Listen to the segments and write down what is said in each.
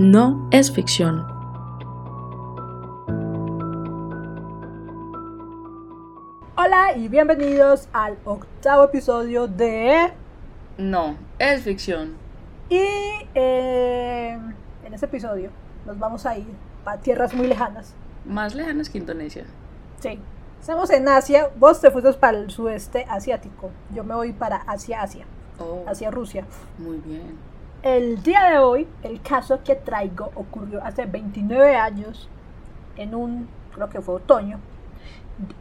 no es ficción. Hola y bienvenidos al octavo episodio de... No, es ficción. Y eh, en este episodio nos vamos a ir para tierras muy lejanas. Más lejanas que Indonesia. Sí. Estamos en Asia, vos te fuiste para el sudeste asiático, yo me voy para Asia, Asia, Oh, hacia Rusia. muy bien. El día de hoy, el caso que traigo ocurrió hace 29 años, en un, creo que fue otoño,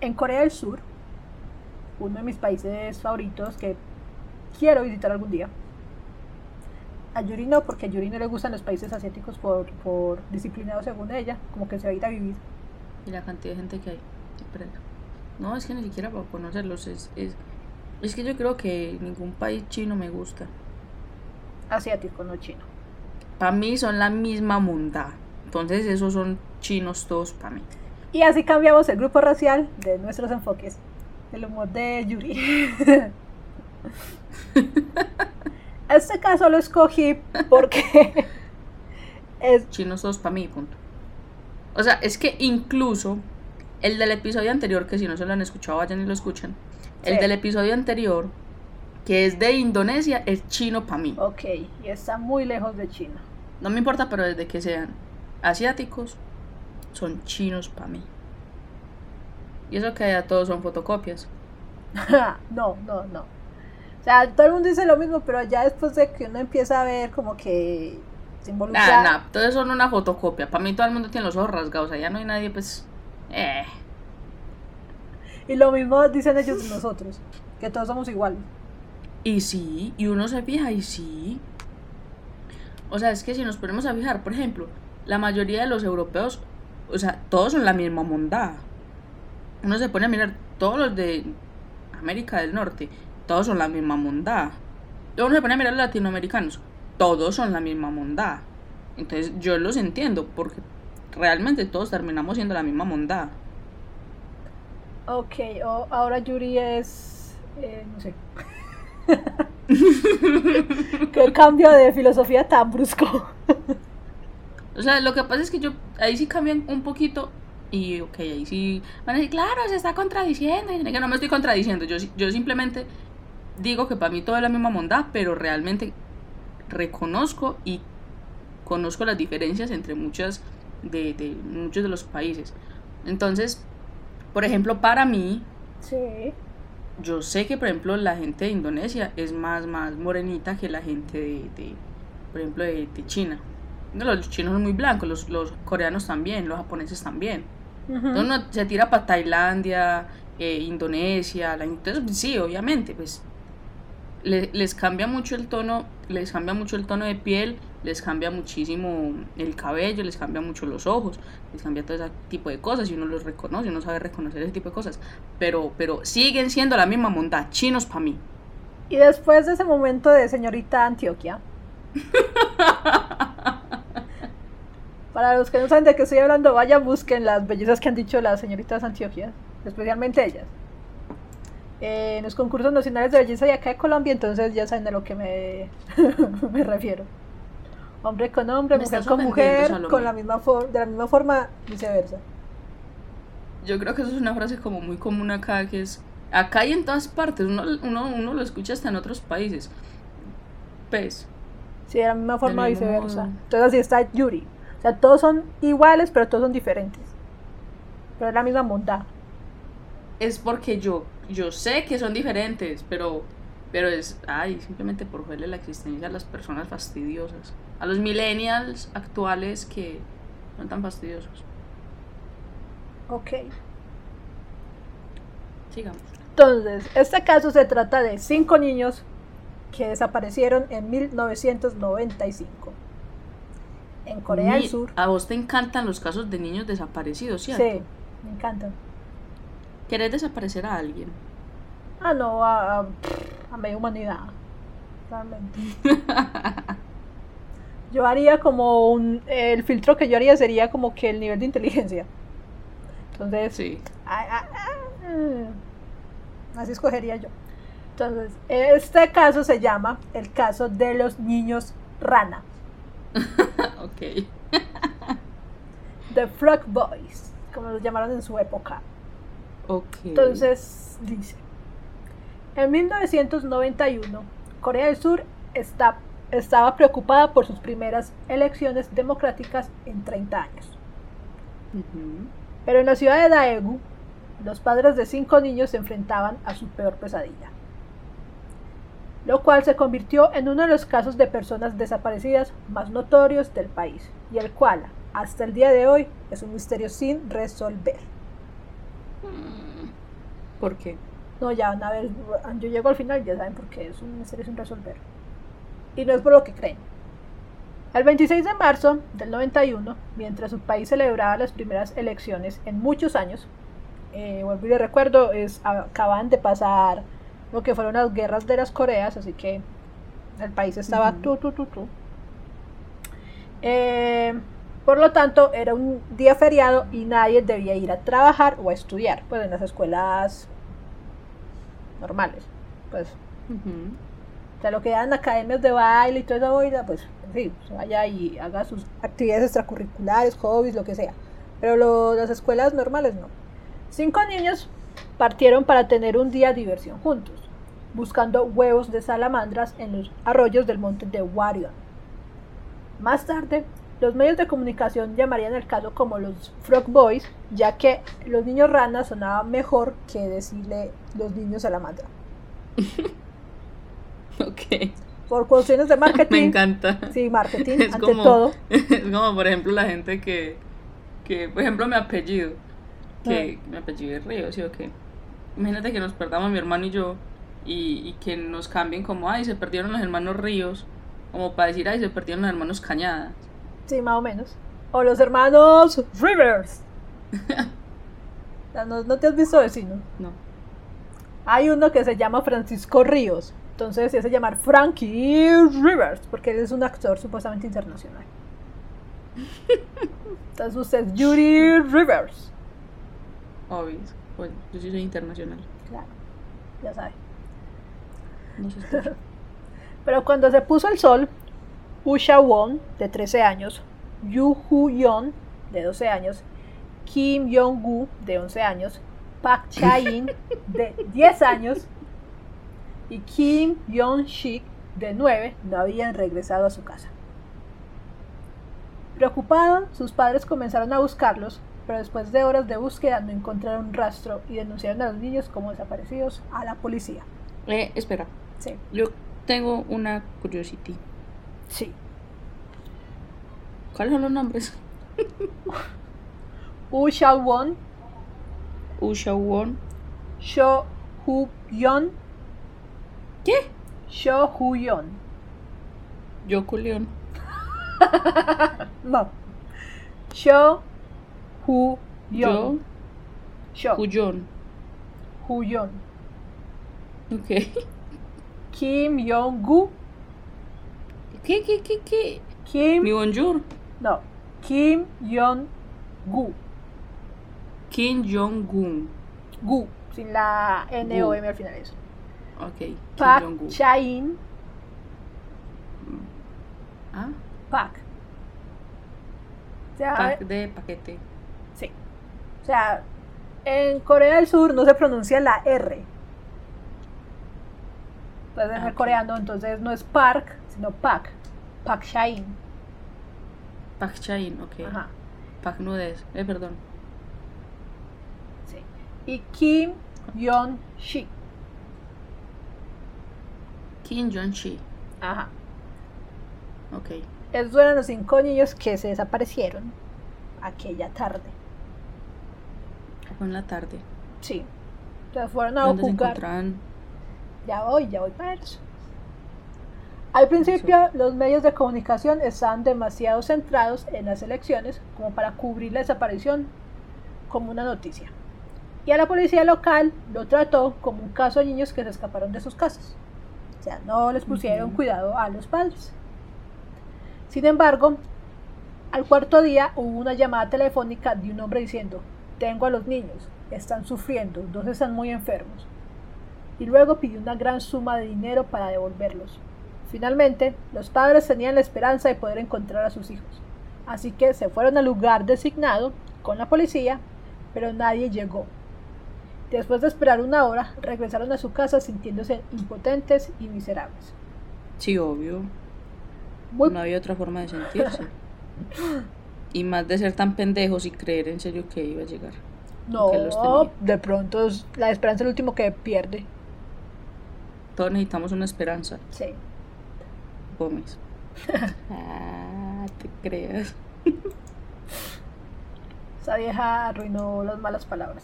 en Corea del Sur, uno de mis países favoritos que quiero visitar algún día. A Yuri no, porque a Yuri no le gustan los países asiáticos por, por disciplinados según ella, como que se va a ir a vivir. Y la cantidad de gente que hay. Espera. No, es que ni siquiera para conocerlos. Es, es, es que yo creo que ningún país chino me gusta. Asiático, no chino. Para mí son la misma monda. Entonces esos son chinos todos para mí. Y así cambiamos el grupo racial de nuestros enfoques. El humor de Yuri. este caso lo escogí porque es Chinos todos para mí, punto. O sea, es que incluso el del episodio anterior, que si no se lo han escuchado, vayan y lo escuchan. El Sí. del episodio anterior, que es de Indonesia, es chino para mí. ok y está muy lejos de China. No me importa, pero desde que sean asiáticos, son chinos para mí. Y eso que allá todos son fotocopias. no, no, no. O sea, todo el mundo dice lo mismo, pero ya después de que uno empieza a ver como que se involucra. Nada, todos son una fotocopia. Para mí todo el mundo tiene los ojos rasgados. Allá no hay nadie, pues. Eh. Y lo mismo dicen ellos de nosotros, que todos somos iguales. Y sí, y uno se fija y sí. O sea, es que si nos ponemos a fijar, por ejemplo, la mayoría de los europeos, o sea, todos son la misma mondada. Uno se pone a mirar, todos los de América del Norte, todos son la misma mondada. Luego uno se pone a mirar los latinoamericanos, todos son la misma mondada. Entonces yo los entiendo, porque realmente todos terminamos siendo la misma mondada. Ok, o- ahora Yuri es. eh, no sé. Qué cambio de filosofía tan brusco. O sea, lo que pasa es que yo, ahí sí cambian un poquito y, ok, ahí sí van a decir, claro, se está contradiciendo. Y que no me estoy contradiciendo, yo, yo simplemente digo que para mí todo es la misma bondad, pero realmente reconozco y conozco las diferencias entre muchas de, de muchos de los países. Entonces, por ejemplo, para mí, Sí. Yo sé que, por ejemplo, la gente de Indonesia es más, más morenita que la gente de, de, por ejemplo, de, de China. No, los chinos son muy blancos, los, los coreanos también, los japoneses también. Entonces uno se tira para Tailandia, eh, Indonesia, la, entonces sí, obviamente, pues le- les cambia mucho el tono, les cambia mucho el tono de piel, les cambia muchísimo el cabello, les cambia mucho los ojos, les cambia todo ese tipo de cosas y uno los reconoce, uno sabe reconocer ese tipo de cosas, pero, pero siguen siendo la misma monda, chinos para mí. Y después de ese momento de señorita Antioquia. Para los que no saben de qué estoy hablando, vayan, busquen las bellezas que han dicho las señoritas Antioquias, especialmente ellas. Eh, en los concursos nacionales de belleza de acá de Colombia, entonces ya saben de lo que me, me refiero. Hombre con hombre, Me mujer con mujer, Salomé. con la misma for- de la misma forma, viceversa. Yo creo que eso es una frase como muy común acá, que es acá y en todas partes, uno, uno, uno lo escucha hasta en otros países. Pues, Sí, de la misma forma, viceversa. modo. Entonces así está Yuri. O sea, todos son iguales, pero todos son diferentes. Pero es la misma bondad. es porque yo, yo sé que son diferentes, pero, pero es, ay, simplemente por joderle la existencia a las personas fastidiosas, a los millennials actuales que son tan fastidiosos. Ok. Sigamos. Entonces, este caso se trata de cinco niños que desaparecieron en 1995 en Corea Ni- del Sur. A vos te encantan los casos de niños desaparecidos, ¿cierto? Sí, me encantan. ¿Querés desaparecer a alguien? Ah, no, a, a, a media humanidad. Realmente. Yo haría como un. El filtro que yo haría sería como que el nivel de inteligencia. Entonces, Sí. Así escogería yo. Entonces, este caso se llama el caso de los niños rana. ok. The Frog Boys, como los llamaron en su época. Ok. Entonces, dice, en 1991, Corea del Sur está, estaba preocupada por sus primeras elecciones democráticas en 30 años. Pero en la ciudad de Daegu, los padres de cinco niños se enfrentaban a su peor pesadilla, lo cual se convirtió en uno de los casos de personas desaparecidas más notorios del país, y el cual, hasta el día de hoy, es un misterio sin resolver. ¿Por qué? No, ya van a ver, yo llego al final y ya saben por qué es un misterio sin resolver. Y no es por lo que creen. El 26 de marzo del 91, mientras su país celebraba las primeras elecciones en muchos años, eh, vuelvo y les recuerdo, es, acaban de pasar lo que fueron las guerras de las Coreas, así que el país estaba tú, tú, tú, tú. Por lo tanto, era un día feriado y nadie debía ir a trabajar o a estudiar, pues en las escuelas normales. Pues, Ujú. o sea, lo que dan academias de baile y toda esa boida, pues sí, pues, vaya y haga sus actividades extracurriculares, hobbies, lo que sea. Pero lo- las escuelas normales no. Cinco niños partieron para tener un día de diversión juntos, buscando huevos de salamandras en los arroyos del monte de Warion. Más tarde, los medios de comunicación llamarían el caso como los Frog Boys, ya que los niños ranas sonaban mejor que decirle los niños salamandra. Ok. Por cuestiones de marketing. Me encanta. Sí, marketing, Es ante como, todo. es como, por ejemplo, la gente que, que por ejemplo, mi apellido, que mi apellido es Río, ¿sí o qué? Imagínate que nos perdamos mi hermano y yo, y, y que nos cambien como, ay, se perdieron los hermanos Ríos, como para decir, ay, se perdieron los hermanos Cañadas. Sí, más o menos. O los hermanos Rivers. ¿No, no te has visto vecino? No. Hay uno que se llama Francisco Ríos. Entonces se hace llamar Frankie Rivers, porque él es un actor supuestamente internacional. Entonces usted es Judy Rivers. Obvio. Pues yo sí soy internacional. Claro, ya sabe. No sé escucha. Pero cuando se puso el sol, Usha Won, de 13 años, Yu Hu Yeon, de 12 años, Kim Jong-gu, de 11 años, Park Cha-in, de 10 años, y Kim Jong-shik, de 9, no habían regresado a su casa. Preocupados, sus padres comenzaron a buscarlos, pero después de horas de búsqueda no encontraron rastro y denunciaron a los niños como desaparecidos a la policía. Eh, espera, Sí, yo tengo una curiosity. sí. ¿Cuáles son los nombres? Usha Won, Usha Won. Sho Hu Yeon, ¿Qué? Sho Hu Yeon. Yoko León. No. Sho Hu Yo, Yeon. Sho Cuyón. Hu Yeon. Ok. Kim Jong-gu. ¿Qué, qué, qué, qué? Kim. Mi bonjour. No. Kim Jong-gu. Kim Jong-un. Gu. Sin la N o. M al final eso. Ok. Park. Cha-in. Ah, Park. O sea, pack de paquete. Sí. O sea, en Corea del Sur no se pronuncia la R. Pues en Ah, el coreano, entonces no es Park, sino Pak. Pak Shain. Pak Chain, ok. Ajá. Pak Nudes. Eh, perdón. Y Kim Yon Shi. Kim Jong-chi. Ajá. Ok. Esos eran los cinco niños que se desaparecieron aquella tarde. Fue en la tarde. Sí. Entonces fueron a ¿Dónde jugar. Ya voy, ya voy para eso. Al principio, los medios de comunicación estaban demasiado centrados en las elecciones como para cubrir la desaparición como una noticia. Y a la policía local lo trató como un caso de niños que se escaparon de sus casas. O sea, no les pusieron cuidado a los padres. Sin embargo, al cuarto día hubo una llamada telefónica de un hombre diciendo, tengo a los niños, están sufriendo, dos están muy enfermos y luego pidió una gran suma de dinero para devolverlos. Finalmente, los padres tenían la esperanza de poder encontrar a sus hijos, Así que se fueron al lugar designado con la policía, pero nadie llegó. Después de esperar una hora, regresaron a su casa sintiéndose impotentes y miserables. Sí, obvio. Muy No había otra forma de sentirse. y más de ser tan pendejos y creer en serio que iba a llegar. No, los de pronto es- la esperanza es el último que pierde. Todos necesitamos una esperanza. Sí. Gómez. ah, te creas. Esa vieja arruinó las malas palabras.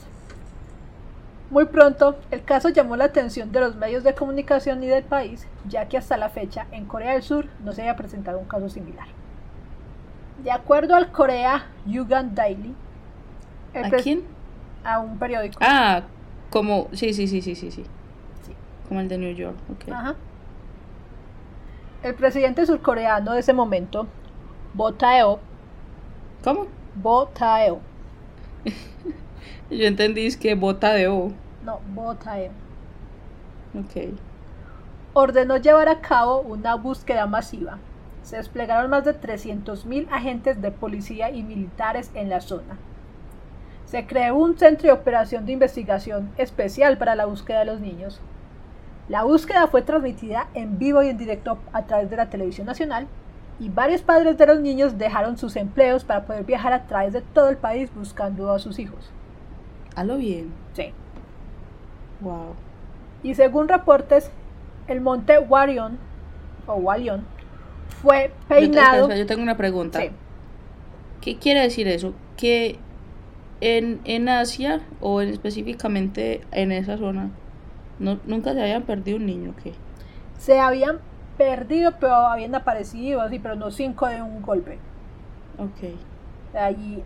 Muy pronto, el caso llamó la atención de los medios de comunicación y del país, ya que hasta la fecha en Corea del Sur no se había presentado un caso similar. De acuerdo al Korea Yugan Daily, ¿A quién? A un periódico. Ah, como. Sí, sí, sí, sí, sí, sí. Sí. Como el de New York. ok. Ajá. El presidente surcoreano de ese momento, Bo Tae-ho, ¿Cómo? Bo Tae-ho, Yo entendí es que bota de O. no, Bo Tae-ho, Ok. ordenó llevar a cabo una búsqueda masiva. Se desplegaron más de 300.000 agentes de policía y militares en la zona. Se creó un centro de operación de investigación especial para la búsqueda de los niños. La búsqueda fue transmitida en vivo y en directo a través de la televisión nacional y varios padres de los niños dejaron sus empleos para poder viajar a través de todo el país buscando a sus hijos. Halo bien. Sí. Wow. Y según reportes, el monte Warion, o Walion, fue Yo, peinado. yo tengo una pregunta. Sí. ¿Qué quiere decir eso? Que en, en Asia o en- específicamente en esa zona no, nunca se habían perdido un niño que Se habían perdido, pero habían aparecido, así, pero no cinco de un golpe. ok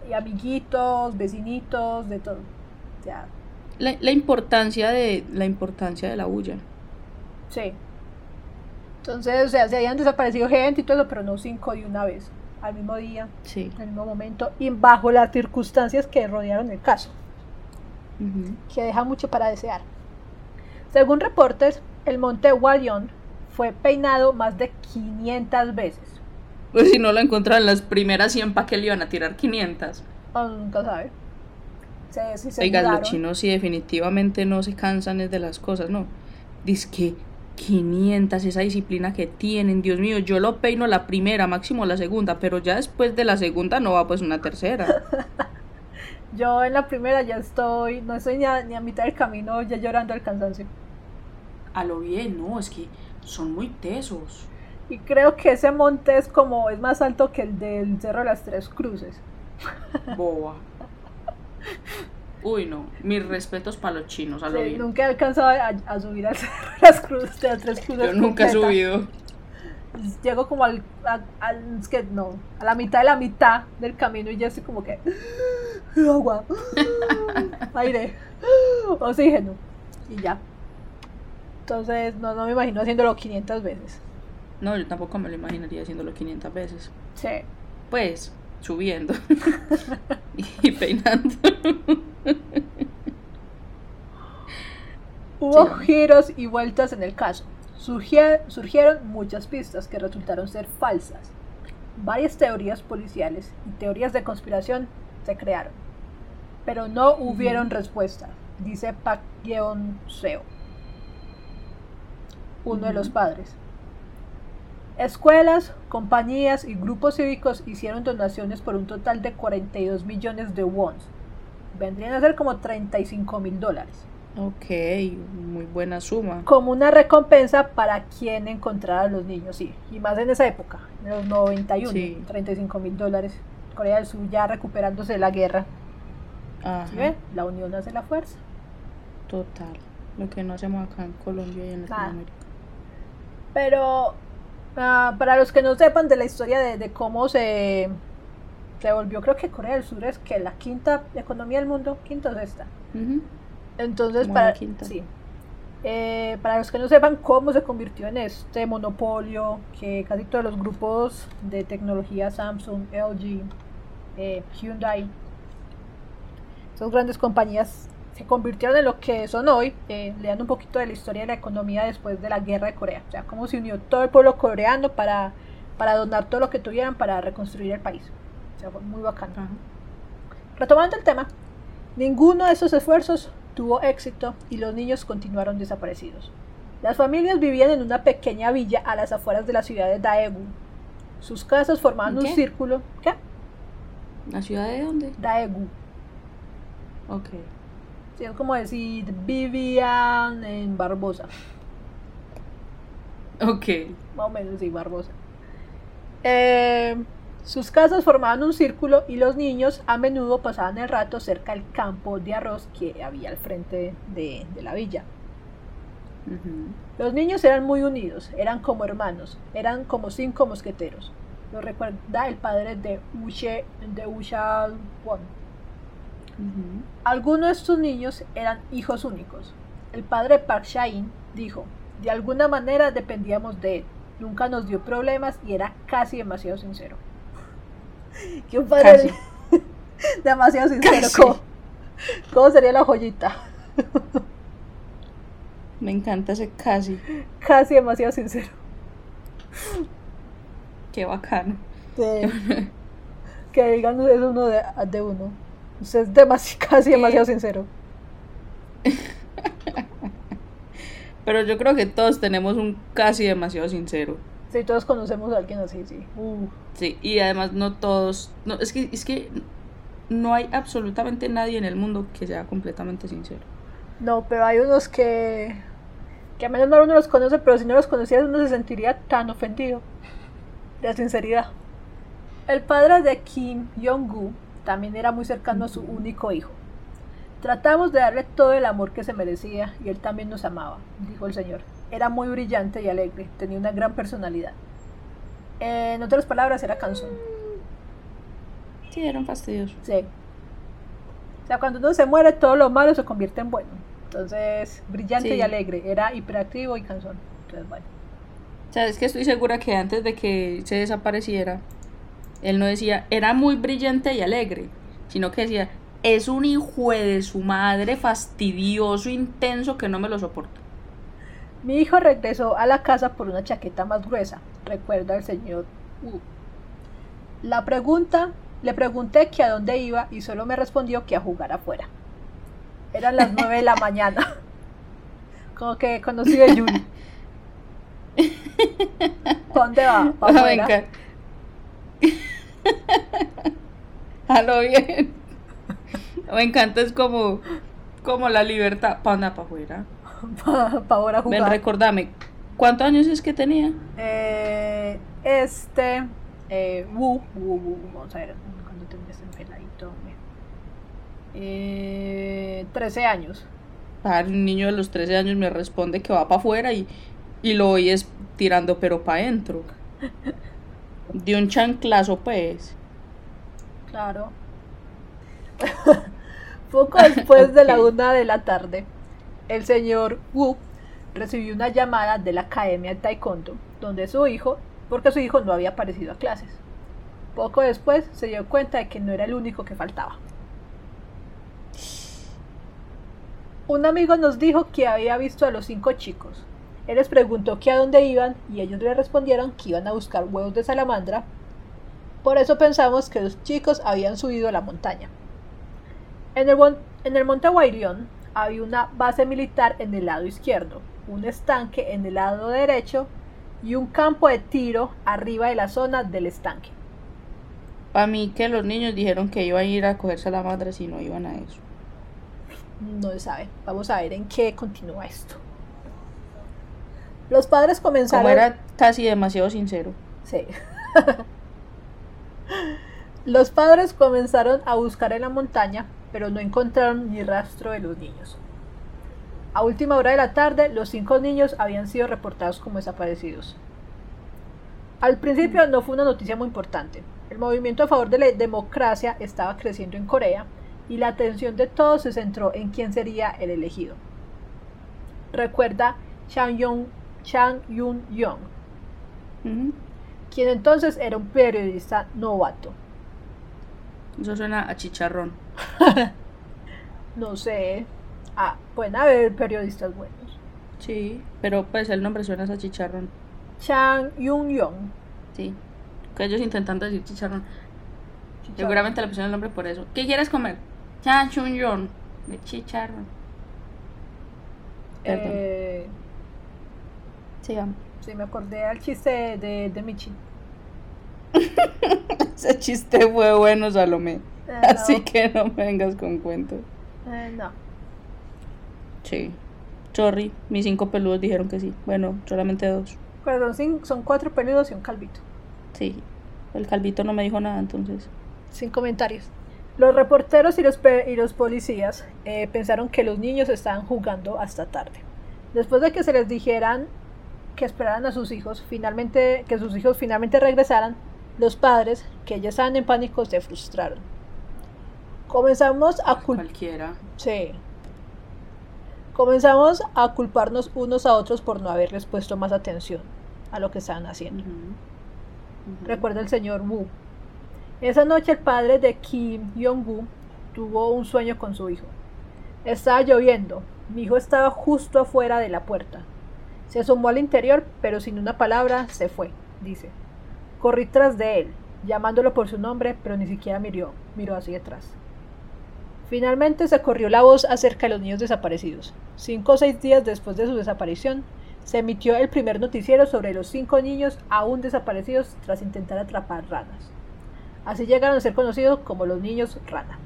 y amiguitos, vecinitos, de todo. La, la importancia de la importancia de la bulla sí. Entonces, o sea, se habían desaparecido gente y todo, pero no cinco de una vez, al mismo día, sí en el mismo momento, y bajo las circunstancias que rodearon el caso. Que deja mucho para desear. Según reportes, el monte Walion fue peinado más de 500 veces. pues si no lo encontraron las primeras 100 para que le iban a tirar 500 O nunca sabe. Se, los chinos sí definitivamente no se cansan es de las cosas no dice que 500 esa disciplina que tienen Dios mío yo lo peino la primera máximo la segunda pero ya después de la segunda no va pues una tercera Yo en la primera ya estoy, no estoy ni a, ni a mitad del camino ya llorando al cansancio. A lo bien, no, es que son muy tesos. Y creo que ese monte es como, es más alto que el del Cerro de las Tres Cruces. Boba. Uy, no, mis respetos para los chinos, a lo Sí, bien. nunca he alcanzado a, a subir de las Cruces, las Tres Cruces. Yo nunca he subido. Llego como al, a- al- es que no, a la mitad de la mitad del camino y ya estoy como que agua, aire, oxígeno y ya. Entonces no, no me imagino haciéndolo 500 veces. No, yo tampoco me lo imaginaría haciéndolo 500 veces. Sí. Pues, subiendo y peinando. Hubo Sí. giros y vueltas en el caso. Surgie- surgieron muchas pistas que resultaron ser falsas. Varias teorías policiales y teorías de conspiración se crearon. Pero no hubieron respuesta, dice Park Yeon Seo, uno de los padres. Escuelas, compañías y grupos cívicos hicieron donaciones por un total de 42 millones de wons. Vendrían a ser como 35 mil dólares. Ok, muy buena suma. como una recompensa para quien encontrara a los niños, sí, y más en esa época, en los 91, Sí. 35 mil dólares. Corea del Sur ya recuperándose de la guerra. Ajá, ¿Sí ve? La unión hace la fuerza. total. Lo que no hacemos acá en Colombia y en Nada. Latinoamérica. Pero ah, para los que no sepan de la historia de, de cómo se, se volvió, creo que Corea del Sur es que la quinta economía del mundo, quinta o sexta. Entonces, Como para, sí. Eh, para los que no sepan cómo se convirtió en este monopolio, que casi todos los grupos de tecnología, Samsung, LG, eh, Hyundai, esas grandes compañías se convirtieron en lo que son hoy, eh, lean un poquito de la historia de la economía después de la guerra de Corea, o sea, cómo se unió todo el pueblo coreano para, para donar todo lo que tuvieran para reconstruir el país. O sea, fue muy bacano. Ajá. Retomando el tema, ninguno de estos esfuerzos tuvo éxito y los niños continuaron desaparecidos. Las familias vivían en una pequeña villa a las afueras de la ciudad de Daegu. Sus casas formaban un círculo. ¿Qué? ¿La ciudad de dónde? Daegu. Ok. Sí, es como decir vivían en Barbosa. Ok. Más o menos, sí, Barbosa. Eh, sus casas formaban un círculo y los niños a menudo pasaban el rato cerca del campo de arroz que había al frente de, de la villa. Los niños eran muy unidos, eran como hermanos, eran como cinco mosqueteros. Lo recuerda el padre de Ushe, de Usha Algunos de estos niños eran hijos únicos. El padre Park Shain dijo, de alguna manera dependíamos de él. Nunca nos dio problemas y era casi demasiado sincero. Que un padre Casi. demasiado sincero. Casi. ¿Cómo, cómo sería la joyita? Me encanta ese casi. Casi demasiado sincero. Qué bacano. Sí. que digan es uno de, de uno. Usted es demasi- casi demasiado sincero. Pero yo creo que todos tenemos un casi demasiado sincero. Sí, todos conocemos a alguien así, sí. Uh, Sí, y además no todos. No, es que es que no hay absolutamente nadie en el mundo que sea completamente sincero. No, pero hay unos que. que a menos no uno los conoce, pero si no los conociera uno se sentiría tan ofendido. De la sinceridad. El padre de Kim Jong-gu también era muy cercano a su único hijo. Tratamos de darle todo el amor que se merecía y él también nos amaba, dijo el señor. Era muy brillante y alegre, tenía una gran personalidad. En otras palabras, era cansón. Sí, eran fastidiosos. Sí. O sea, cuando uno se muere, todo lo malo se convierte en bueno. Entonces, brillante Sí. y alegre. Era hiperactivo y cansón. Entonces, bueno. O sea, es que estoy segura que antes de que se desapareciera, él no decía, era muy brillante y alegre, sino que decía, es un hijo de su madre fastidioso, intenso, que no me lo soporta. Mi hijo regresó a la casa por una chaqueta más gruesa, recuerda el señor Wu. La pregunta, le pregunté que a dónde iba y solo me respondió que a jugar afuera. Eran las 9 de la mañana. Como que conocí a. ¿Pa dónde va? ¿Pa Me afuera? A lo bien. Me encanta, es como, como la libertad. ¿Para dónde? ¿Para afuera? Pa, pa ahora Ven, jugar. recordame, ¿cuántos años es que tenía? Eh, este eh, vamos a ver cuando tendría este peladito. Eh, 13 años. Ah, un niño de los 13 años me responde que va para afuera y, y lo oyes tirando pero para adentro. De un chanclazo, pues. Claro. Poco después de la una de la tarde, el señor Wu recibió una llamada de la Academia de Taekwondo, donde su hijo, porque su hijo no había aparecido a clases. Poco después se dio cuenta de que no era el único que faltaba. Un amigo nos dijo que había visto a los cinco chicos. Él les preguntó que a dónde iban y ellos le respondieron que iban a buscar huevos de salamandra. Por eso pensamos que los chicos habían subido a la montaña. En el, en el monte Guairión había una base militar en el lado izquierdo, un estanque en el lado derecho y un campo de tiro arriba de la zona del estanque. Para mí que los niños dijeron que iban a ir a cogerse a la madre si no iban a eso. No se sabe. Vamos a ver en qué continúa esto. Los padres comenzaron. Como era casi demasiado sincero. Sí. Los padres comenzaron a buscar en la montaña, pero no encontraron ni rastro de los niños. A última hora de la tarde, los cinco niños habían sido reportados como desaparecidos. Al principio no fue una noticia muy importante. El movimiento a favor de la democracia estaba creciendo en Corea y la atención de todos se centró en quién sería el elegido. Recuerda Chang Yun, Chang Yun Yong, Ujú. quien entonces era un periodista novato. Eso suena a chicharrón. No sé, ah, pueden haber periodistas buenos. Sí, pero pues el nombre suena a chicharrón. Chang Yun Yong, Sí. Que ellos intentan decir chicharrón. Chicharrón. Seguramente le pusieron el nombre por eso. ¿Qué quieres comer? Chanchunyon. De chicharrón. Perdón. Eh, Sigamos. sí, me acordé al chiste de, de Michi. Ese chiste fue bueno, Salomé. Eh, Así no, que no me vengas con cuentos. eh, no. Sí. Sorry, mis cinco peludos dijeron que sí. Bueno, solamente dos. Perdón, cin- son cuatro peludos y un calvito. Sí. El calvito no me dijo nada, entonces. Sin comentarios. Los reporteros y los, pe- y los policías eh, pensaron que los niños estaban jugando hasta tarde. Después de que se les dijeran que esperaran a sus hijos, finalmente, que sus hijos finalmente regresaran, los padres, que ya estaban en pánico, se frustraron. Comenzamos a culpar. Cualquiera. Sí. Comenzamos a culparnos unos a otros por no haberles puesto más atención a lo que estaban haciendo. Recuerda el señor Wu. Esa noche el padre de Kim Jong-woo tuvo un sueño con su hijo. Estaba lloviendo. Mi hijo estaba justo afuera de la puerta. Se asomó al interior, pero sin una palabra se fue, dice. Corrí tras de él, llamándolo por su nombre, pero ni siquiera miró, miró hacia atrás. Finalmente se corrió la voz acerca de los niños desaparecidos. Cinco o seis días después de su desaparición, se emitió el primer noticiero sobre los cinco niños aún desaparecidos tras intentar atrapar ranas. Así llegaron a ser conocidos como los niños rana.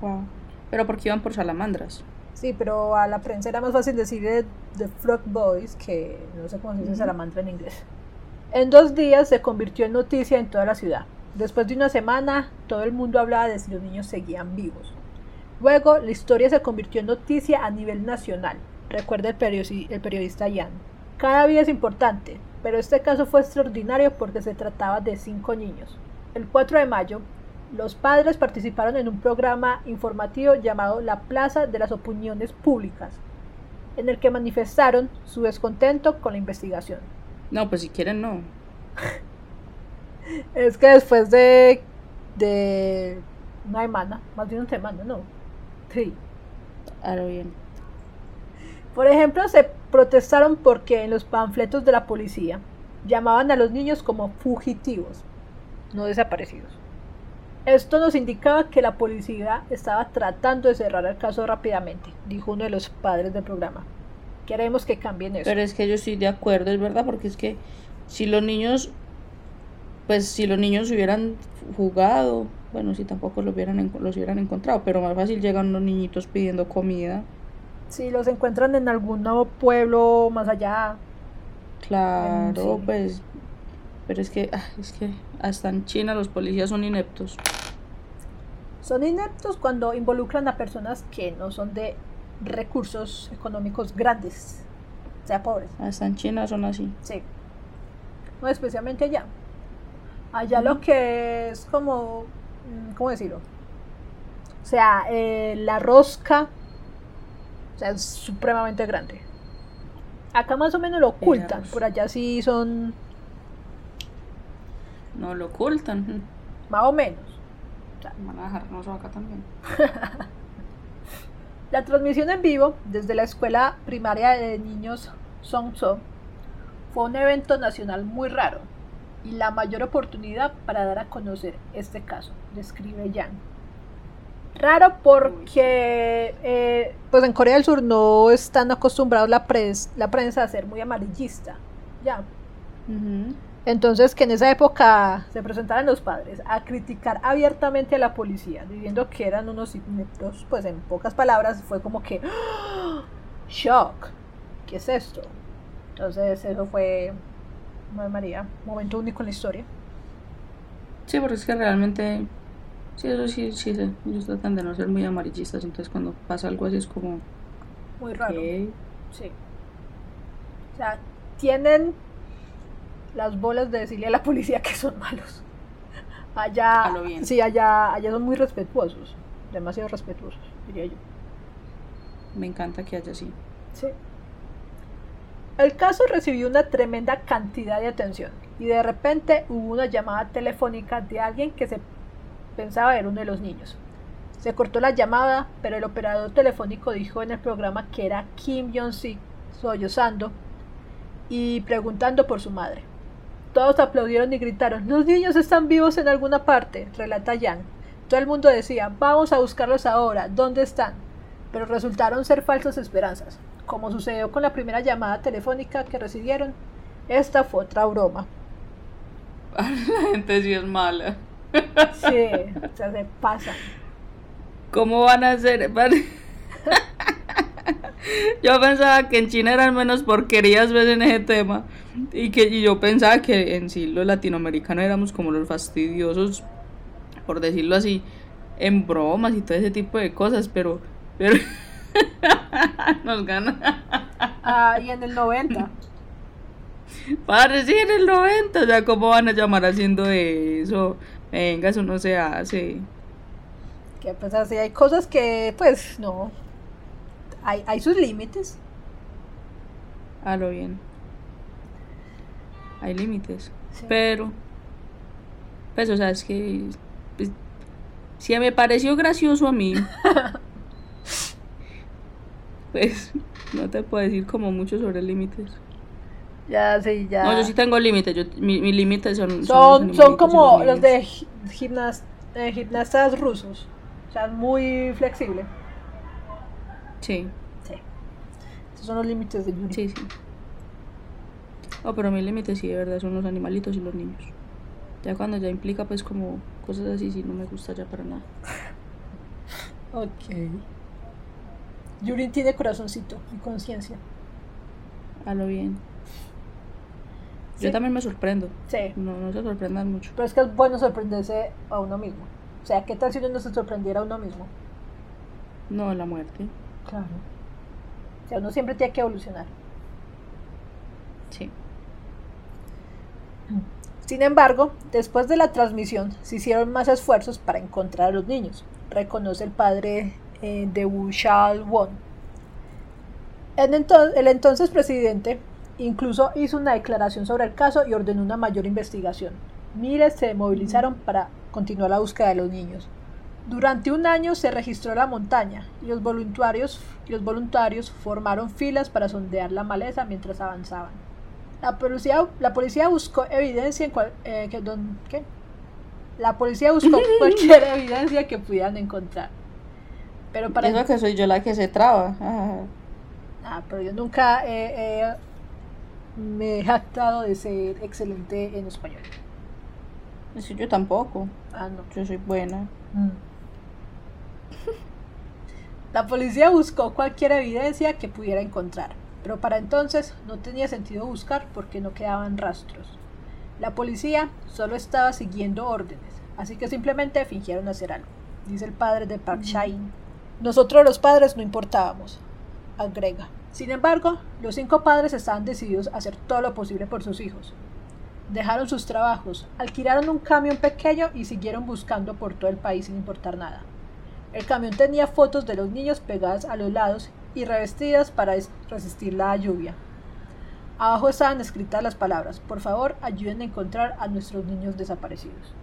Wow. Pero porque iban por salamandras. Sí, pero a la prensa era más fácil decir de The Frog Boys que no sé cómo se dice Ujú. salamandra en inglés. En dos días se convirtió en noticia en toda la ciudad. Después de una semana, todo el mundo hablaba de si los niños seguían vivos. Luego, la historia se convirtió en noticia a nivel nacional. Recuerda el, periodi- el periodista Yan. Cada vida es importante, pero este caso fue extraordinario porque se trataba de cinco niños. El 4 de mayo, los padres participaron en un programa informativo llamado La Plaza de las Opiniones Públicas, en el que manifestaron su descontento con la investigación. No, pues si quieren, no. Es que después de, de una semana, más de una semana, no. Sí. Ahora bien. Por ejemplo, se protestaron porque en los panfletos de la policía llamaban a los niños como fugitivos, no desaparecidos. Esto nos indicaba que la policía estaba tratando de cerrar el caso rápidamente, dijo uno de los padres del programa. Queremos que cambien eso. Pero es que yo estoy de acuerdo, es verdad, porque es que si los niños, pues si los niños hubieran jugado, bueno, si tampoco los hubieran, los hubieran encontrado, pero más fácil llegan los niñitos pidiendo comida. Si los encuentran en algún nuevo pueblo más allá, Claro, sí. pues, pero es que, ah, es que hasta en China los policías son ineptos. son ineptos cuando involucran a personas que no son de recursos económicos grandes, o sea, pobres. Hasta en China son así. Sí. No, especialmente allá. Allá lo que es como, mm, ¿cómo decirlo? O sea, eh, la rosca, o sea, es supremamente grande. Acá más o menos lo ocultan, por allá sí son No lo ocultan. más o menos. Van a dejarnos acá también. La transmisión en vivo desde la escuela primaria de niños Songso fue un evento nacional muy raro y la mayor oportunidad para dar a conocer este caso, describe Yang. Raro porque eh, pues en Corea del Sur no están acostumbrados la, prensa a ser muy amarillista. Ya. Entonces, que en esa época se presentaran los padres a criticar abiertamente a la policía, diciendo que eran unos ineptos, pues en pocas palabras fue como que ¡Ah! shock. ¿Qué es esto? Entonces, eso fue, Madre María, momento único en la historia. Sí, porque es que realmente, sí, eso sí, sí, sí, ellos tratan de no ser muy amarillistas, entonces cuando pasa algo así es como, Muy raro. ¿qué? Sí. O sea, tienen las bolas de decirle a la policía que son malos. Allá, A lo bien. sí, allá, allá son muy respetuosos, demasiado respetuosos, diría yo. Me encanta que haya así. Sí. El caso recibió una tremenda cantidad de atención y de repente hubo una llamada telefónica de alguien que se pensaba era uno de los niños. Se cortó la llamada, pero el operador telefónico dijo en el programa que era Kim Jong-sik sollozando y preguntando por su madre. Todos aplaudieron y gritaron, los niños están vivos en alguna parte, relata Jan. Todo el mundo decía, vamos a buscarlos ahora, ¿dónde están? Pero resultaron ser falsas esperanzas. Como sucedió con la primera llamada telefónica que recibieron, esta fue otra broma. La gente sí es mala. Sí, o sea, se pasan. ¿Cómo van a hacer? Yo pensaba que en China eran menos porquerías ves en ese tema y que y yo pensaba que en sí los latinoamericanos éramos como los fastidiosos por decirlo así en bromas y todo ese tipo de cosas pero pero nos gana Ah, y en el 90. padre sí en el 90 o sea cómo van a llamar haciendo eso venga eso no se hace Que pues así hay cosas que, pues, no. Hay, hay sus límites. a lo bien hay límites Sí. pero pues o sea es que pues, si me pareció gracioso a mí pues no te puedo decir como mucho sobre límites Ya, sí, ya. no yo sí tengo límites yo mi, mis límites son son, son como los de niños. gi- gimnas- eh, gimnastas rusos. O sea, muy flexible. Sí Sí. Estos son los límites de Yuri. sí sí oh pero mis límites sí de verdad son los animalitos y los niños ya cuando ya implica pues como cosas así sí no me gusta ya para nada Ok. Yuri tiene corazoncito y conciencia. a lo bien Sí. yo también me sorprendo Sí. no no se sorprendan mucho Pero es que es bueno sorprenderse a uno mismo. O sea, ¿qué tal si uno no se sorprendiera a uno mismo? no la muerte Claro. O sea, uno siempre tiene que evolucionar. sí Sin embargo, después de la transmisión se hicieron más esfuerzos para encontrar a los niños, reconoce el padre eh, de Wu Shao-won. En ento- el entonces presidente incluso hizo una declaración sobre el caso y ordenó una mayor investigación. Miles se movilizaron para continuar la búsqueda de los niños. Durante un año se registró la montaña y los voluntarios, y los voluntarios formaron filas para sondear la maleza mientras avanzaban. La policía, la policía buscó evidencia en cual- eh, que don- ¿qué? La policía buscó cualquier evidencia que pudieran encontrar. Pero para Eso que soy yo la que se traba. Ah, Ah, pero yo nunca me he jactado de ser excelente en español. es que yo tampoco. Ah, no. Yo soy buena. La policía buscó cualquier evidencia que pudiera encontrar, pero para entonces no tenía sentido buscar porque no quedaban rastros. La policía solo estaba siguiendo órdenes, así que simplemente fingieron hacer algo, dice el padre de Park Shain. Nosotros los padres no importábamos, agrega. Sin embargo, los cinco padres estaban decididos a hacer todo lo posible por sus hijos. Dejaron sus trabajos, alquilaron un camión pequeño y siguieron buscando por todo el país sin importar nada. El camión tenía fotos de los niños pegadas a los lados y revestidas para es- resistir la lluvia. Abajo estaban escritas las palabras, por favor ayuden a encontrar a nuestros niños desaparecidos.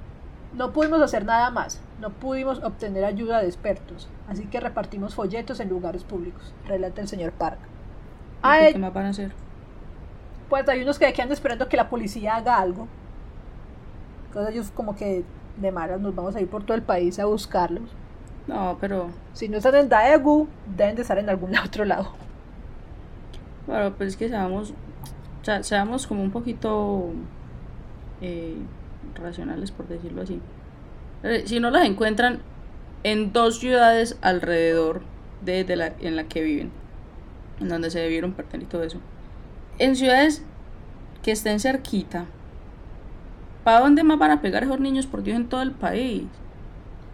No pudimos hacer nada más, no pudimos obtener ayuda de expertos, así que repartimos folletos en lugares públicos, relata el señor Park. ¿Y Ah, ¿Qué eh, más van a hacer? pues hay unos que quedan esperando que la policía haga algo. Entonces ellos como que de malas nos vamos a ir por todo el país a buscarlos. No, pero. Si no están en Daegu, deben de estar en algún otro lado. Bueno, pues es que seamos. O sea, seamos como un poquito. eh, racionales, por decirlo así. Eh, Si no las encuentran en dos ciudades alrededor de, de la, en la que viven, en donde se debieron perder y todo eso. En ciudades que estén cerquita, ¿para dónde más van a pegar esos niños por Dios en todo el país?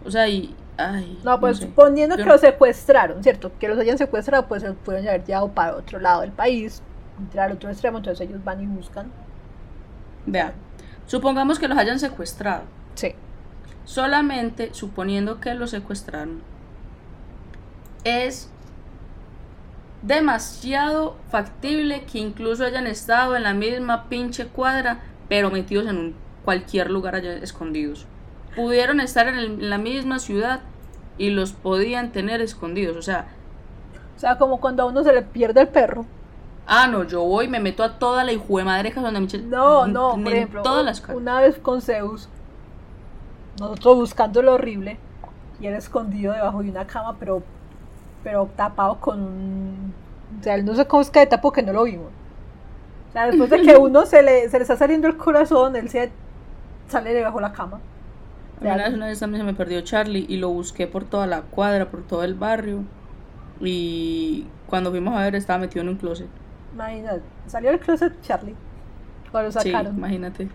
O sea, y. Ay, No, pues sé. Yo que no- los secuestraron, ¿cierto? Que los hayan secuestrado, pues se pueden haber llevado para otro lado del país, entrar al otro extremo, entonces ellos van y buscan. Vean, supongamos que los hayan secuestrado. Sí. Solamente suponiendo que los secuestraron, es demasiado factible que incluso hayan estado en la misma pinche cuadra, pero metidos en un, cualquier lugar allá escondidos. Pudieron estar en, el- en la misma ciudad y los podían tener escondidos. O sea, O sea, como cuando a uno se le pierde el perro. Ah, no, yo voy, me meto a toda la hijo de madre casa donde Michelle. No, no, por ejemplo, todas las casas. una vez con Zeus, nosotros buscando lo horrible, y él escondido debajo de una cama, pero, pero tapado con un... O sea, él no sé cómo es que de tapo que no lo vimos. O sea, después de que uno se le, se le está saliendo el corazón, él se sale debajo de la cama. Una vez, una vez también se me perdió Charlie y lo busqué por toda la cuadra, por todo el barrio. Y cuando fuimos a ver estaba metido en un closet. Imagínate, salió del closet Charlie. O lo Sí, sacaron. imagínate.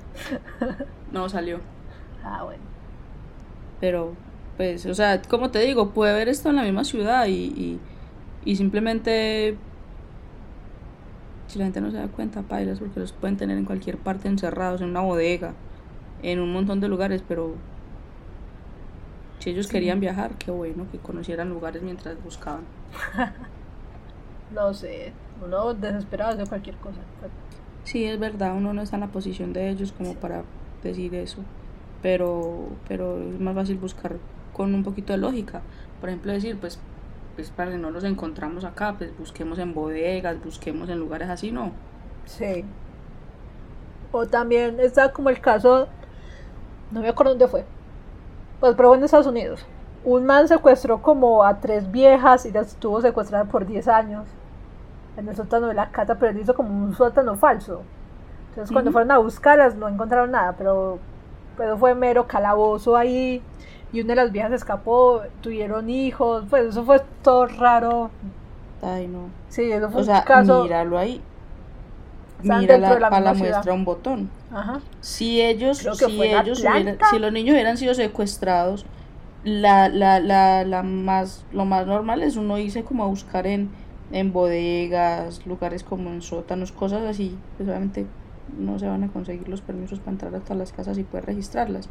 No salió. ah, bueno. Pero, pues, o sea, como te digo, puede haber esto en la misma ciudad y, y, y simplemente. Si la gente no se da cuenta, pailas, porque los pueden tener en cualquier parte encerrados, en una bodega, en un montón de lugares, pero. Si ellos querían viajar, qué bueno que conocieran lugares mientras buscaban. No sé, uno desesperado hace cualquier cosa. Sí, es verdad, uno no está en la posición de ellos como para decir eso, pero, pero es más fácil buscar con un poquito de lógica. Por ejemplo, decir, pues, pues para que no los encontramos acá, pues busquemos en bodegas, busquemos en lugares así, no. Sí. O también está como el caso, no me acuerdo dónde fue, pues fue en Estados Unidos. Un man secuestró como a tres viejas y las estuvo secuestrada por 10 años en el sótano de la casa, pero él hizo como un sótano falso. Entonces cuando fueron a buscarlas no encontraron nada, pero, pero fue mero calabozo ahí y una de las viejas escapó, tuvieron hijos, pues eso fue todo raro. Ay, no. Sí, eso fue O sea, un caso... míralo ahí. Mira la, la muestra un botón. Ajá. Si ellos, si ellos hubieran, si los niños hubieran sido secuestrados, la, la, la, la más, lo más normal es uno irse como a buscar en, en bodegas, lugares como en sótanos, cosas así. Pues obviamente no se van a conseguir los permisos para entrar a todas las casas y poder registrarlas.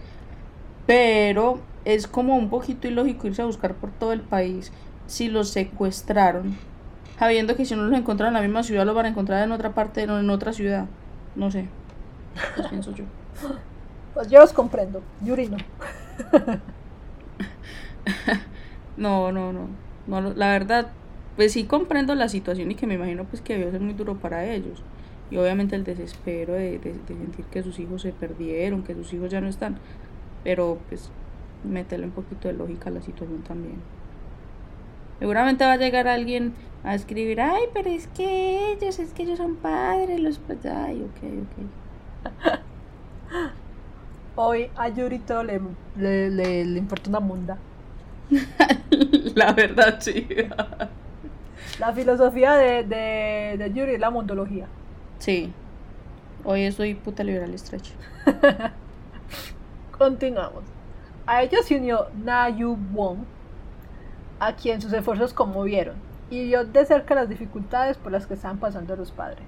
Pero es como un poquito ilógico irse a buscar por todo el país si los secuestraron, sabiendo que si no los encontraron en la misma ciudad, los van a encontrar en otra parte, no en otra ciudad. No sé. Eso pienso yo. Pues yo los comprendo, Yuri no. No, no, no. la verdad, pues sí comprendo la situación y que me imagino pues que debió ser muy duro para ellos. Y obviamente el desespero de, de- de sentir que sus hijos se perdieron, que sus hijos ya no están. Pero pues meterle un poquito de lógica a la situación también. Seguramente va a llegar alguien a escribir, ay, pero es que ellos, es que ellos son padres, los padres. Ay, ok, ok. Hoy a Yuri todo le, le, le, le importa una munda. la verdad, sí. La filosofía de, de, de Yuri es la mundología. sí. Hoy estoy puta liberal estrecha. Continuamos. A ella se unió Na Yu Won, a quien sus esfuerzos conmovieron, y vio de cerca las dificultades por las que estaban pasando los padres.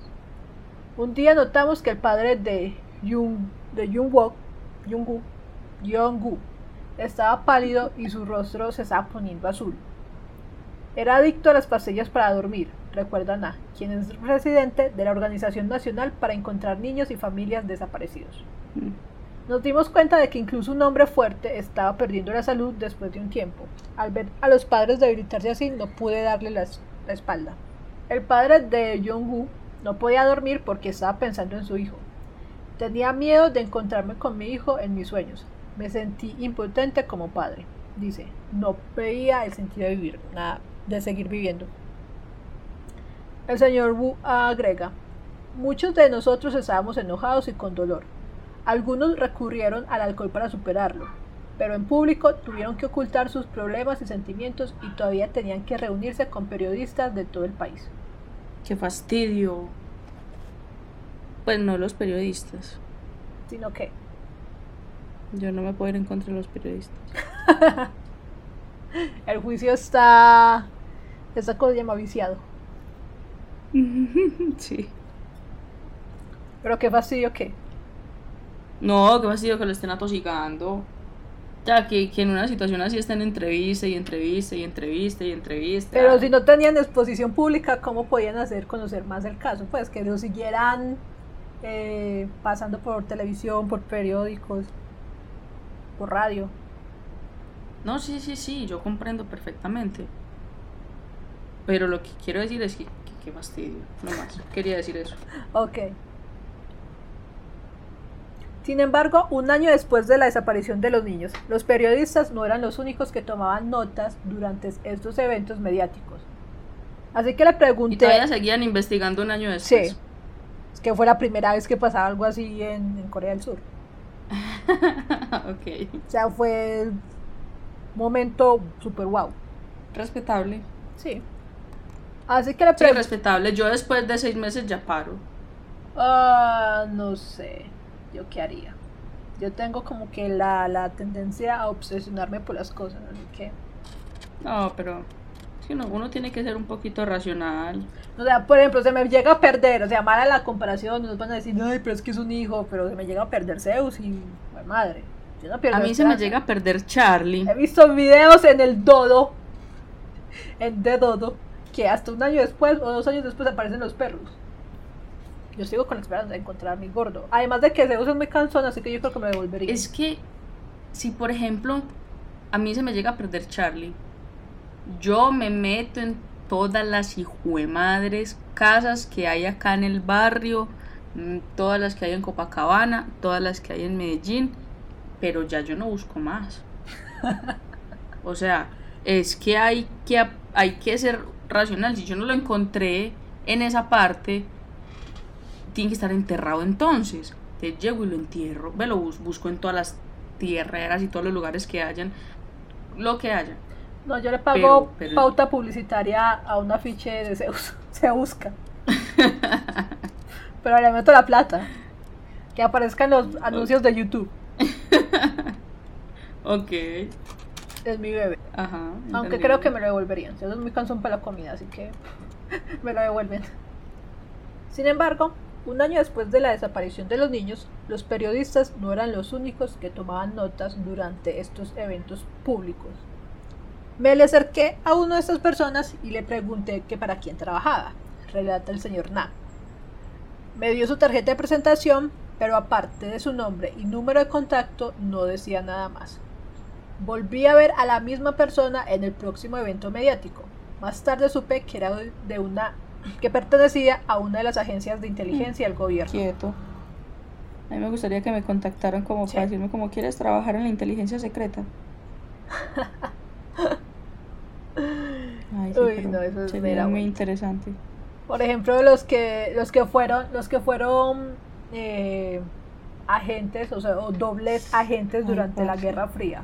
Un día notamos que el padre de Jung, de Jungwook, Jungwoo, Jungwoo, estaba pálido y su rostro se estaba poniendo azul. Era adicto a las pastillas para dormir, recuerda Na, quien es presidente de la Organización Nacional para Encontrar Niños y Familias Desaparecidos. Mm. Nos dimos cuenta de que incluso un hombre fuerte estaba perdiendo la salud después de un tiempo. Al ver a los padres debilitarse así, no pude darle la, es- la espalda. El padre de Jong-woo no podía dormir porque estaba pensando en su hijo. Tenía miedo de encontrarme con mi hijo en mis sueños. Me sentí impotente como padre. Dice, no veía el sentido de vivir, nada, de seguir viviendo. El señor Wu agrega, muchos de nosotros estábamos enojados y con dolor. Algunos recurrieron al alcohol para superarlo, pero en público tuvieron que ocultar sus problemas y sentimientos y todavía tenían que reunirse con periodistas de todo el país. Qué fastidio. Pues no los periodistas. Sino que Yo no me puedo ir en contra de los periodistas. el juicio está... Cosa se llama viciado. sí. Pero qué fastidio que... No, qué fastidio que lo estén atosigando. Ya, que, que en una situación así estén entrevista y entrevista y entrevista y entrevista. Pero si no tenían exposición pública, ¿cómo podían hacer conocer más el caso? Pues que lo siguieran eh, pasando por televisión, por periódicos, por radio. No, sí, sí, sí, yo comprendo perfectamente. Pero lo que quiero decir es que, qué fastidio. No más. Quería decir eso. Ok. Sin embargo, un año después de la desaparición de los niños, los periodistas no eran los únicos que tomaban notas durante estos eventos mediáticos. Así que le Y pregunté... todavía seguían investigando un año después. Sí. Es que fue la primera vez que pasaba algo así en, en Corea del Sur. ok. O sea, fue un momento super wow. Respetable. Sí. Así que le Sí, pregunté... respetable. Yo después de seis meses ya paro. Ah, no sé. ¿Yo qué haría? Yo tengo como que la, la tendencia a obsesionarme por las cosas, así que... No, pero sí, no, uno tiene que ser un poquito racional. O sea, por ejemplo, se me llega a perder, o sea, mala la comparación, nos van a decir, ay, pero es que es un hijo, pero se me llega a perder Zeus y... Madre, yo no pierdo A mí se me llega a perder Charlie. He visto videos en el Dodo, en The Dodo, que hasta un año después o dos años después aparecen los perros. Yo sigo con la esperanza de encontrar a mi gordo. Además de que Zeus es muy cansón, así que yo creo que me devolvería. Es que si por ejemplo a mí se me llega a perder Charlie, yo me meto en todas las hijuemadres casas que hay acá en el barrio, mm, todas las que hay en Copacabana, todas las que hay en Medellín, pero ya yo no busco más. O sea, es que hay que hay que ser racional. Si yo no lo encontré en esa parte, tiene que estar enterrado entonces. Te llego y lo entierro. Me lo bus- busco en todas las tierreras y todos los lugares que hayan. Lo que haya. No, yo le pago Pero- pero- pauta publicitaria a un afiche de Zeus. Se busca. Pero le meto la plata. Que aparezcan los anuncios de YouTube. Ok. Es mi bebé. Ajá. Aunque creo que me lo devolverían. Zeus es muy cansón para la comida, así que me lo devuelven. Sin embargo, un año después de la desaparición de los niños, los periodistas no eran los únicos que tomaban notas durante estos eventos públicos. Me le acerqué a una de estas personas y le pregunté que para quién trabajaba, relata el señor Na. Me dio su tarjeta de presentación, pero aparte de su nombre y número de contacto no decía nada más. Volví a ver a la misma persona en el próximo evento mediático. Más tarde supe que era de una que pertenecía a una de las agencias de inteligencia del gobierno. Quieto. A mí me gustaría que me contactaran como Sí. para decirme cómo quieres trabajar en la inteligencia secreta. Ay, sí, Uy, no, eso es sería muy interesante. Por ejemplo, los que los que fueron los que fueron eh, agentes, o sea, o dobles agentes Ay, durante la. Guerra Fría.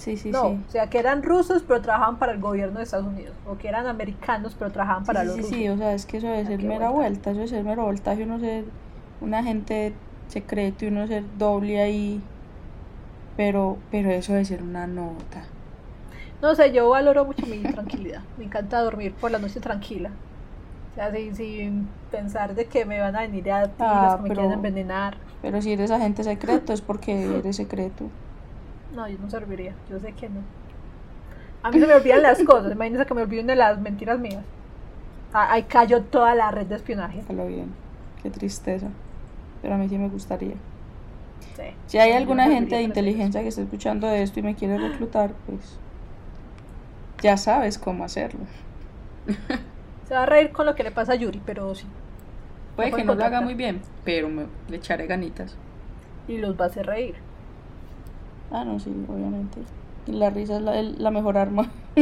Sí, sí, no, sí. o sea, que eran rusos pero trabajaban para el gobierno de Estados Unidos, o que eran americanos pero trabajaban para sí, los sí, rusos. sí, o sea, es que eso debe Ah, ser mera vuelta. vuelta, eso debe ser mero voltaje, uno ser un agente secreto y uno ser doble ahí, pero, pero eso debe ser una nota. No sé, yo valoro mucho mi tranquilidad. Me encanta dormir por la noche tranquila. O sea, sin, sin pensar de que me van a venir a tiros, Ah, que me quieren envenenar. Pero si eres agente secreto es porque eres secreto. No, yo no serviría. Yo sé que no. A mí se me olvidan las cosas. Imagínense que me olviden de las mentiras mías. Ah, Ahí cayó toda la red de espionaje. Déjalo bien. Qué tristeza. Pero a mí sí me gustaría. Sí. Si hay alguna gente de inteligencia que esté escuchando esto y me quiere reclutar, pues ya sabes cómo hacerlo. Se va a reír con lo que le pasa a Yuri, pero sí. Puede que no lo haga muy bien, pero me, le echaré ganitas. Y los va a hacer reír. Ah, no, sí, obviamente. La risa es la, el- la mejor arma.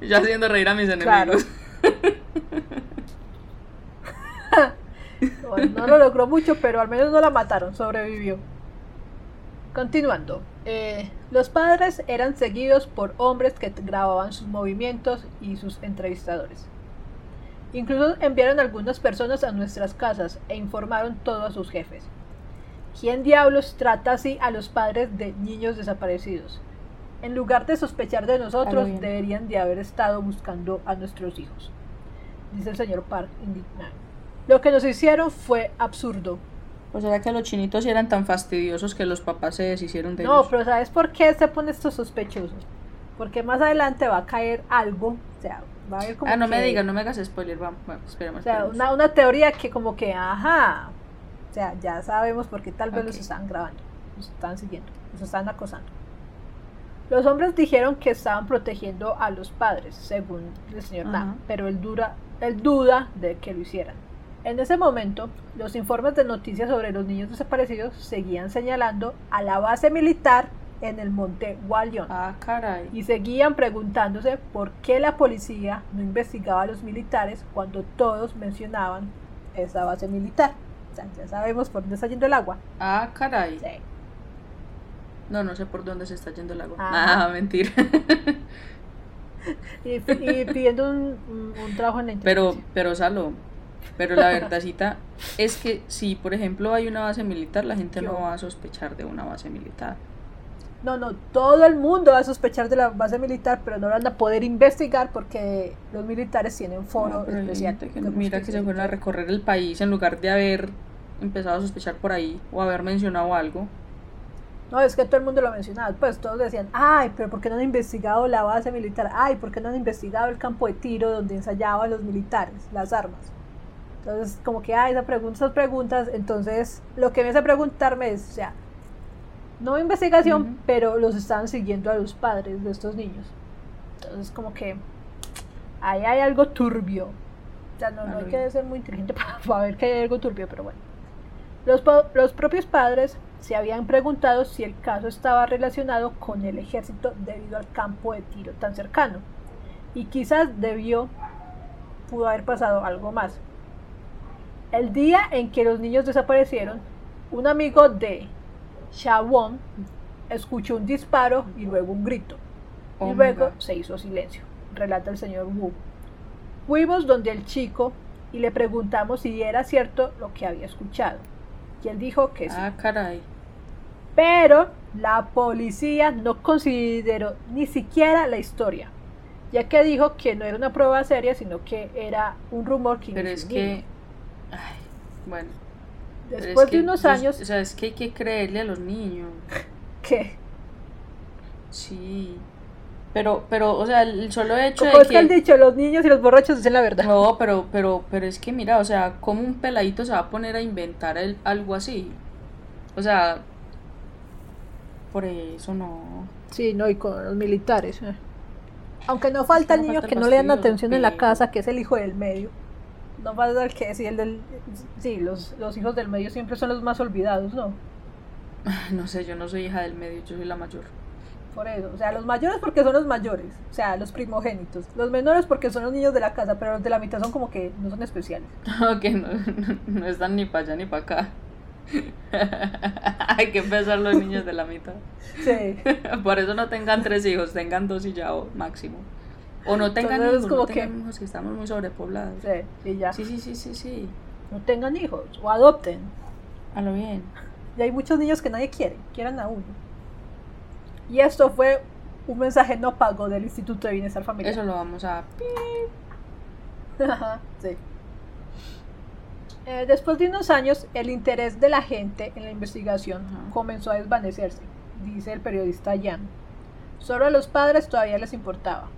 Yo haciendo reír a mis Claro. enemigos. Bueno, no lo logró mucho, pero al menos no la mataron, sobrevivió. Continuando, eh, los padres eran seguidos por hombres que grababan sus movimientos y sus entrevistadores. Incluso enviaron algunas personas a nuestras casas e informaron todo a sus jefes. ¿Quién diablos trata así a los padres de niños desaparecidos? En lugar de sospechar de nosotros, deberían de haber estado buscando a nuestros hijos, dice el señor Park indignado. Lo que nos hicieron fue absurdo. Pues será que los chinitos eran tan fastidiosos que los papás se deshicieron de No, ellos. pero ¿sabes por qué se pone esto sospechoso? Porque más adelante va a caer algo, o sea, va a haber como Ah, no me digas, no me hagas spoiler. Vamos, bueno, esperemos. O sea, esperemos. una, una teoría que como que, ajá, o sea, ya sabemos por qué tal vez los están grabando, los están siguiendo, los están acosando. Los hombres dijeron que estaban protegiendo a los padres, según el señor Ajá. Nam, pero él, dura, él duda de que lo hicieran. En ese momento, los informes de noticias sobre los niños desaparecidos seguían señalando a la base militar en el monte Walion Ah, caray. y seguían preguntándose por qué la policía no investigaba a los militares cuando todos mencionaban esa base militar. O sea, ya sabemos por dónde está yendo el agua. Ah, caray. Sí. No, no sé por dónde se está yendo el agua. Ajá. Ah, mentira. Y, y pidiendo un, un- trabajo en la Pero, pero Salo, pero la verdadcita es que si, por ejemplo, hay una base militar, la gente no va a sospechar de una base militar. No, no, todo el mundo va a sospechar de la base militar, pero no lo van a poder investigar porque los militares tienen foro No, especial. que mira que se fueron a recorrer el país en lugar de haber empezado a sospechar por ahí o haber mencionado algo. No, es que todo el mundo lo mencionaba. Pues todos decían, ay, pero ¿por qué no han investigado la base militar? Ay, ¿por qué no han investigado el campo de tiro donde ensayaban los militares, las armas? Entonces, como que, ay, esa pregunta, esas preguntas. Entonces, lo que me hace preguntarme es, o sea, no investigación, pero los estaban siguiendo a los padres de estos niños. Entonces, como que ahí hay algo turbio. O sea, no, no hay que ser muy inteligente para, para ver que hay algo turbio, pero bueno. Los, los propios padres se habían preguntado si el caso estaba relacionado con el ejército debido al campo de tiro tan cercano. Y quizás debió, pudo haber pasado algo más. El día en que los niños desaparecieron, un amigo de Shawon escuchó un disparo y luego un grito. Oh y my luego se hizo silencio, relata el señor Wu. Fuimos donde el chico y le preguntamos si era cierto lo que había escuchado. Y él dijo que sí. Ah, caray. Pero la policía no consideró ni siquiera la historia, ya que dijo que no era una prueba seria, sino que era un rumor que Pero es que. Ay, bueno. Es Después que de unos años, O sea, es que hay que creerle a los niños. que Sí. Pero, pero, o sea, el solo hecho de es que han dicho, los niños y los borrachos dicen la verdad. No, pero, pero, pero es que mira, o sea, ¿cómo un peladito se va a poner a inventar el- algo así? O sea, por eso no. Sí, no, y con los militares. eh. Aunque no falta el no niño falta que no le dan atención en la casa, que es el hijo del medio. No falta el que sí, el del. Sí, los, los hijos del medio siempre son los más olvidados, ¿no? No sé, yo no soy hija del medio, yo soy la mayor. Por eso. O sea, los mayores porque son los mayores. O sea, los primogénitos. Los menores porque son los niños de la casa, pero los de la mitad son como que no son especiales. que no, no están ni para allá ni para acá. Hay que empezar los niños de la mitad. Sí. Por eso no tengan tres hijos, tengan dos y ya o máximo. O no tengan Entonces, hijos, como no que- tengan hijos, que estamos muy sobrepoblados. Sí, y ya. Sí, sí, sí, sí, sí. No tengan hijos o adopten. A lo bien. Y hay muchos niños que nadie quiere, quieran a uno. Y esto fue un mensaje no pago del Instituto de Bienestar Familiar. Eso lo vamos a... Sí. Eh, después de unos años, el interés de la gente en la investigación comenzó a desvanecerse, dice el periodista Jan. Solo a los padres todavía les importaba.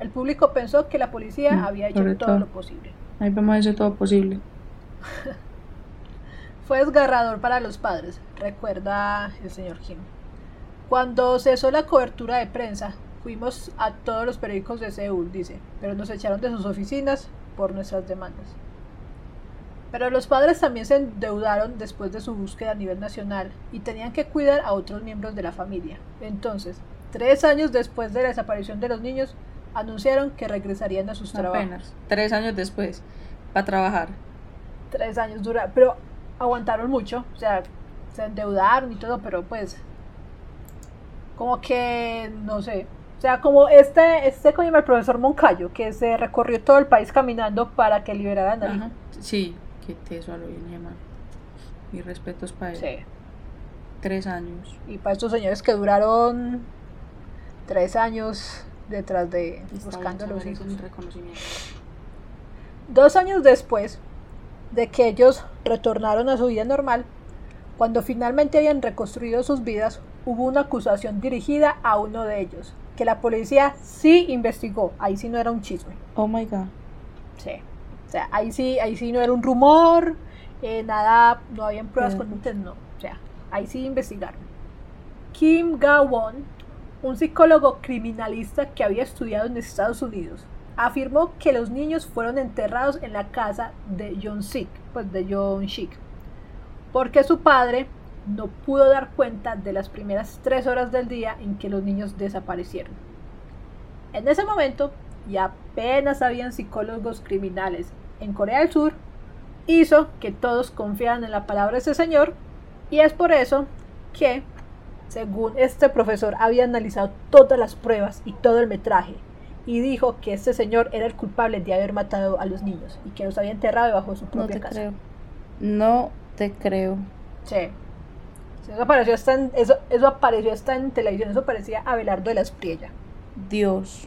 El público pensó que la policía Mm, había hecho todo todo. lo posible. Ahí vamos a hacer todo posible. Fue desgarrador para los padres, recuerda el señor Kim. Cuando cesó la cobertura de prensa, fuimos a todos los periódicos de Seúl, dice, pero nos echaron de sus oficinas por nuestras demandas. Pero los padres también se endeudaron después de su búsqueda a nivel nacional y tenían que cuidar a otros miembros de la familia. Entonces, tres años después de la desaparición de los niños, anunciaron que regresarían a sus trabajos. Apenas. Tres años después. Para trabajar. tres años dura, pero aguantaron mucho, o sea, se endeudaron y todo, pero pues como que no sé, o sea, como este este como el profesor Moncayo que se recorrió todo el país caminando para que liberaran hijo. Ajá. Sí, que teso a lo bien, hermano. Mis respetos para él. Sí. Tres años. Y para estos señores que duraron tres años detrás de Está buscando los hijos. Dos años después de que ellos retornaron a su vida normal, cuando finalmente habían reconstruido sus vidas, hubo una acusación dirigida a uno de ellos, que la policía sí investigó, ahí sí no era un chisme. Oh my god. Sí. O sea, ahí sí, ahí sí no era un rumor, eh, nada, no habían pruebas contundentes, no. O sea, ahí sí investigaron. Kim Ga-won un psicólogo criminalista que había estudiado en Estados Unidos, afirmó que los niños fueron enterrados en la casa de John Sick, pues de John Chick, porque su padre no pudo dar cuenta de las primeras tres horas del día en que los niños desaparecieron. En ese momento, y apenas habían psicólogos criminales en Corea del Sur, hizo que todos confiaran en la palabra de ese señor, y es por eso que, según este profesor, había analizado todas las pruebas y todo el metraje, y dijo que este señor era el culpable de haber matado a los niños y que los había enterrado debajo de su propia No te casa. creo. No te creo. Sí. Eso apareció, hasta en, eso, eso apareció hasta en televisión, eso parecía Abelardo de la Espriella. Dios.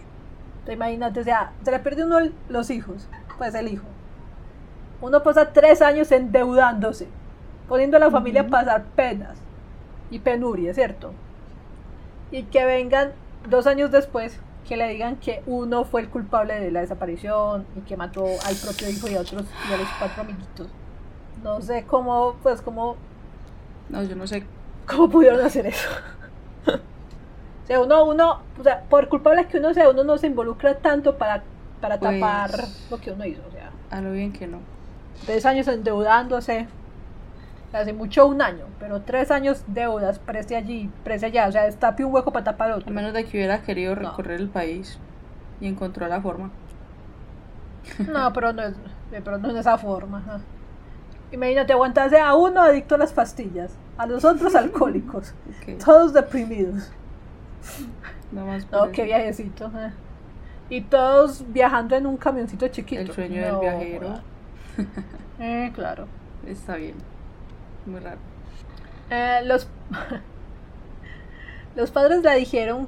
Te imaginas, o sea, se le pierde uno el- los hijos, pues el hijo. Uno pasa tres años endeudándose, poniendo a la familia a pasar penas y penuria, ¿cierto? Y que vengan dos años después que le digan que uno fue el culpable de la desaparición y que mató al propio hijo y a otros y a los cuatro amiguitos. No sé cómo, pues cómo No, yo no sé. ¿Cómo pudieron hacer eso? o sea, uno, uno, o sea, por culpable que uno sea, uno no se involucra tanto para, para Pues- tapar lo que uno hizo. O sea, A lo bien que no. tres años endeudándose, hace mucho un año, pero tres años deudas, preste allí, preste allá, o sea, destape un hueco para tapar A otro. menos de que hubiera querido No. recorrer el país y encontró la forma. No, pero no es, pero no es esa forma. Imagínate aguantarse a uno adicto a las pastillas, a los otros alcohólicos, todos deprimidos. nada más No, eso. qué viajecito. eh. Y todos viajando en un camioncito chiquito. El sueño del viajero. Eh, claro. Está bien. Muy raro. Eh, los, los padres dijeron,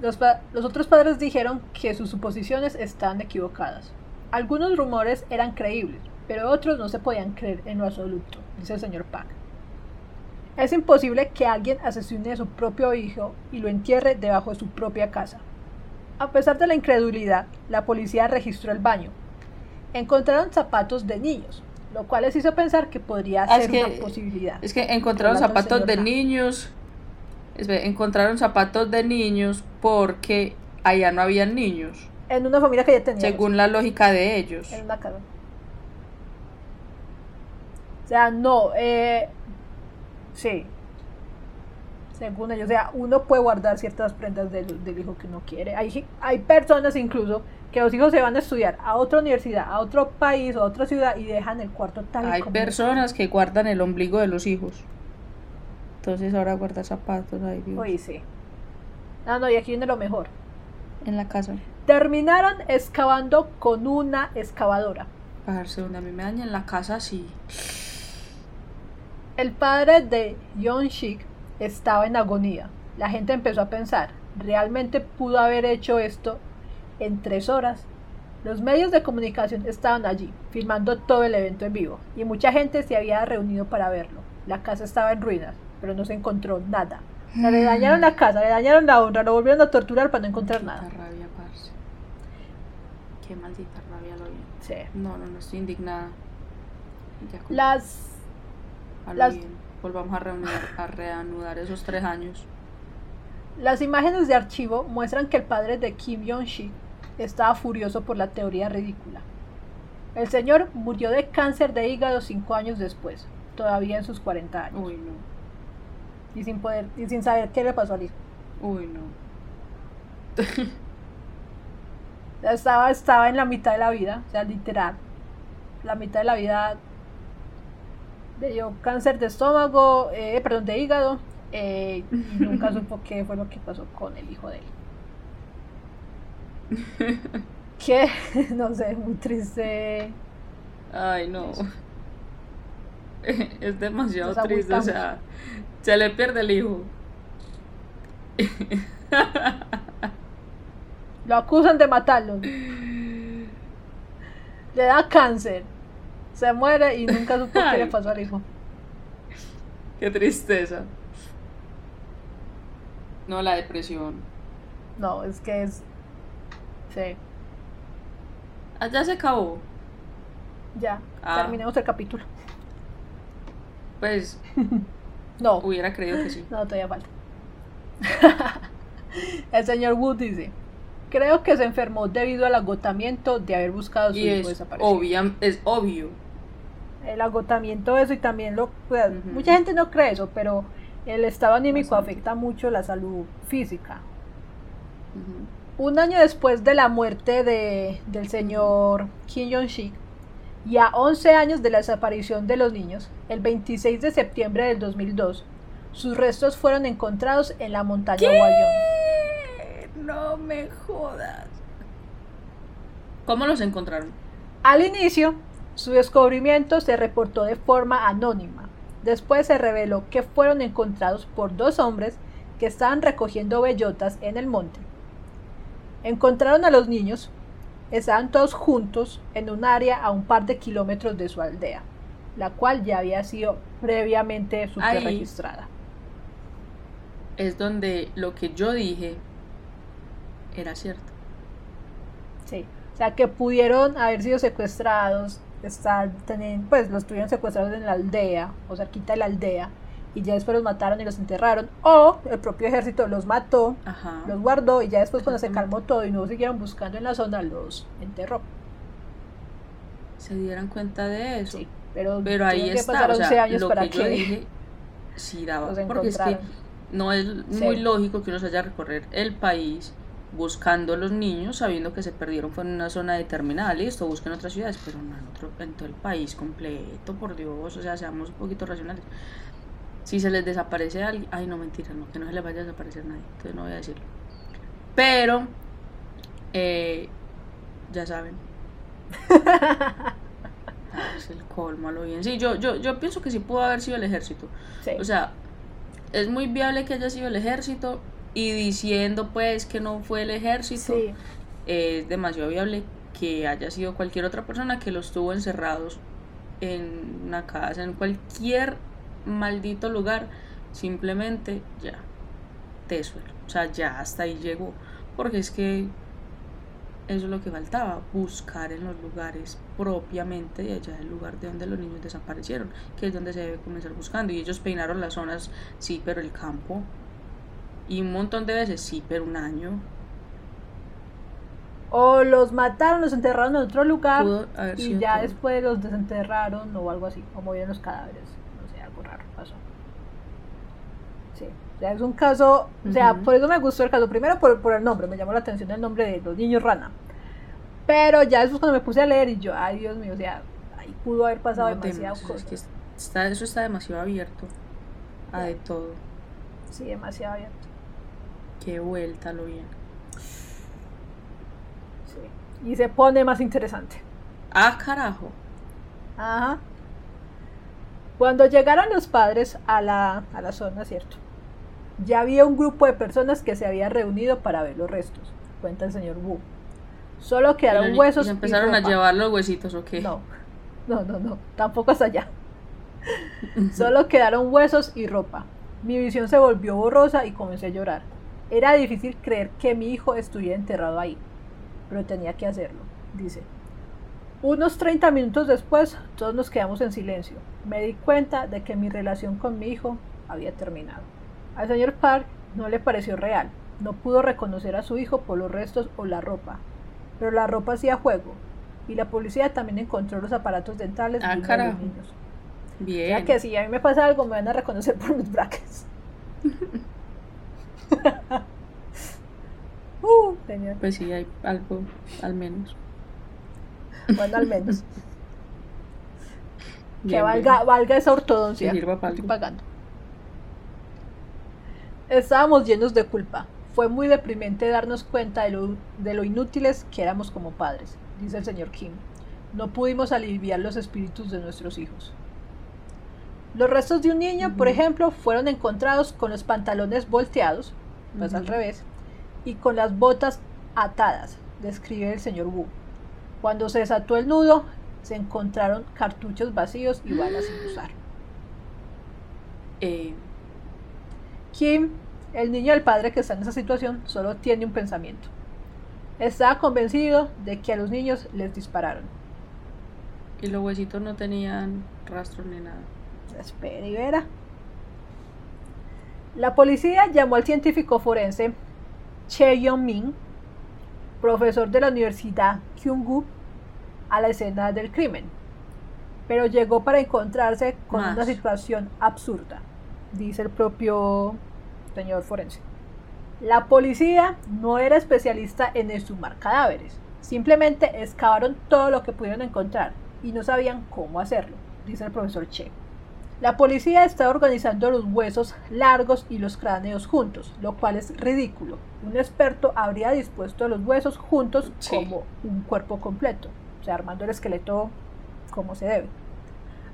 los, los otros padres dijeron que sus suposiciones estaban equivocadas. Algunos rumores eran creíbles, pero otros no se podían creer en lo absoluto, dice el señor Pack. Es imposible que alguien asesine a su propio hijo y lo entierre debajo de su propia casa. A pesar de la incredulidad, la policía registró el baño. Encontraron zapatos de niños, lo cual les hizo pensar que podría Ah, es ser que- una posibilidad. Es que encontraron zapatos de niños. Espera, encontraron zapatos de niños porque allá no habían niños. En una familia que ya tenía. Según la lógica de ellos. En una casa. O sea, no, eh, sí. Según ellos, o sea, uno puede guardar ciertas prendas del, del hijo que uno quiere. Hay, hay personas incluso que los hijos se van a estudiar a otra universidad, a otro país o a otra ciudad y dejan el cuarto tal Hay como personas que guardan el ombligo de los hijos. Entonces ahora guarda zapatos, ay Dios. Oye, sí. Ah, no, y aquí viene lo mejor. En la casa. Terminaron excavando con una excavadora. Bajarse donde a mí me dañan la casa, sí. El padre de John Chick estaba en agonía. La gente empezó a pensar, ¿realmente pudo haber hecho esto en tres horas? Los medios de comunicación estaban allí, filmando todo el evento en vivo, y mucha gente se había reunido para verlo. La casa estaba en ruinas, pero no se encontró nada. Le dañaron la casa, le dañaron la honra, lo volvieron a torturar para no encontrar nada. Maldita rabia, parce. Qué maldita rabia lo bien. Sí. No, no, no estoy indignada. Ya con- Las a lo las- bien. Volvamos a reanudar, a reanudar esos tres años. Las imágenes de archivo muestran que el padre de Kim Jong-shi estaba furioso por la teoría ridícula. El señor murió de cáncer de hígado cinco años después, todavía en sus 40 años, Uy, no. y sin poder y sin saber qué le pasó al hijo. Uy, no. Estaba, estaba en la mitad de la vida, o sea, literal. La mitad de la vida le dio cáncer de estómago, eh, perdón, de hígado, eh, y nunca supo qué fue lo que pasó con el hijo de él. Que, no sé, muy triste. Ay, no. Es demasiado Nos triste, o sea, se le pierde el hijo. Lo acusan de matarlo. Le da cáncer. Se muere y nunca supo qué le pasó al hijo. Qué tristeza. No, la depresión. No, es que es. Sí, Allá se acabó. ya. Ah. Terminemos el capítulo. Pues No, hubiera creído que sí. no, todavía falta. El señor Wood dice, creo que se enfermó debido al agotamiento de haber buscado a su Y hijo es, desaparecido. obvia, es obvio. El agotamiento eso y también lo... pues. Mucha gente no cree eso, pero el estado anímico Bastante. afecta mucho la salud física. Un año después de la muerte de, del señor Kim Jong-shik y a 11 años de la desaparición de los niños, el 26 de septiembre del 2002, sus restos fueron encontrados en la montaña Huayón. No me jodas. ¿Cómo los encontraron? Al inicio, su descubrimiento se reportó de forma anónima. Después se reveló que fueron encontrados por dos hombres que estaban recogiendo bellotas en el monte. Encontraron a los niños, estaban todos juntos en un área a un par de kilómetros de su aldea, la cual ya había sido previamente Ahí. registrada. Es donde lo que yo dije era cierto. Sí, o sea que pudieron haber sido secuestrados, estar, pues los tuvieron secuestrados en la aldea, o cerquita de la aldea, y ya después los mataron y los enterraron, o el propio ejército los mató, Ajá. los guardó, y ya después cuando se calmó todo y no siguieron buscando en la zona, los enterró. Se dieran cuenta de eso. Sí, pero, Pero ahí que está. pasar O 11 sea, años lo para que que yo dije sí daba. Porque es que no es Sí. muy lógico que uno se haya recorrer el país buscando a los niños sabiendo que se perdieron fue en una zona determinada. Listo, busquen otras ciudades, pero no en, otro, en todo el país completo, por Dios. O sea, seamos un poquito racionales. Si se les desaparece alguien, ay no mentira, no, que no se les vaya a desaparecer nadie, entonces no voy a decirlo. Pero, eh, ya saben. Ah, es el colmo lo bien. Sí, yo, yo, yo pienso que sí pudo haber sido el ejército. Sí. O sea, es muy viable que haya sido el ejército y diciendo pues que no fue el ejército, sí, es demasiado viable que haya sido cualquier otra persona que los tuvo encerrados en una casa, en cualquier maldito lugar, simplemente ya, te suelo. O sea, ya hasta ahí llegó. Porque es que eso es lo que faltaba, buscar en los lugares propiamente de allá del lugar de donde los niños desaparecieron, que es donde se debe comenzar buscando. Y ellos peinaron las zonas, sí, pero el campo. Y un montón de veces, sí, pero un año. o los mataron, los enterraron en otro lugar, y ya después los desenterraron o algo así, o movieron los cadáveres, no sé, algo raro pasó. Sí, o sea, es un caso, o sea, por eso me gustó el caso, primero por, por el nombre, me llamó la atención el nombre de los niños rana, pero ya después cuando me puse a leer y yo, ay Dios mío, o sea, ahí pudo haber pasado No, demasiado es cosas, que está, eso está demasiado abierto a de todo. sí, demasiado abierto, Qué vuelta lo bien. sí, y se pone más interesante. Ah, carajo. Ajá. Cuando llegaron los padres a la, a la zona, ¿cierto? Ya había un grupo de personas que se había reunido para ver los restos, cuenta el señor Wu. Solo quedaron huesos y empezaron a llevar los huesitos, ¿o qué? No, no, no, no, tampoco hasta allá. Solo quedaron huesos y ropa. Mi visión se volvió borrosa y comencé a llorar. Era difícil creer que mi hijo estuviera enterrado ahí, pero tenía que hacerlo, dice. Unos 30 minutos después, todos nos quedamos en silencio. Me di cuenta de que mi relación con mi hijo había terminado. Al señor Park no le pareció real. No pudo reconocer a su hijo por los restos o la ropa. Pero la ropa hacía juego. Y la policía también encontró los aparatos dentales Ah, de los niños. Bien. Ya que si a mí me pasa algo, me van a reconocer por mis brackets. uh, tenía- Pues sí, hay algo, al menos. bueno, al menos. que Bien, valga, bien. valga esa ortodoncia. Que sirva para Estoy algo. pagando. Estábamos llenos de culpa. Fue muy deprimente darnos cuenta de lo, de lo inútiles que éramos como padres, dice el señor Kim. No pudimos aliviar los espíritus de nuestros hijos. Los restos de un niño, por ejemplo, fueron encontrados con los pantalones volteados, pues al revés, y con las botas atadas, describe el señor Wu. Cuando se desató el nudo, se encontraron cartuchos vacíos y balas sin usar. Eh, Kim, el niño del padre que está en esa situación, solo tiene un pensamiento. Estaba convencido de que a los niños les dispararon. y los huesitos no tenían rastro ni nada. Espera y verá. La policía llamó al científico forense Che Yong-min, profesor de la Universidad Kyunggu, a la escena del crimen. Pero llegó para encontrarse con Más. una situación absurda, dice el propio señor forense. La policía no era especialista en exhumar cadáveres, simplemente excavaron todo lo que pudieron encontrar y no sabían cómo hacerlo, dice el profesor Che. La policía está organizando los huesos largos y los cráneos juntos, lo cual es ridículo. Un experto habría dispuesto los huesos juntos Sí. como un cuerpo completo, o sea, armando el esqueleto como se debe.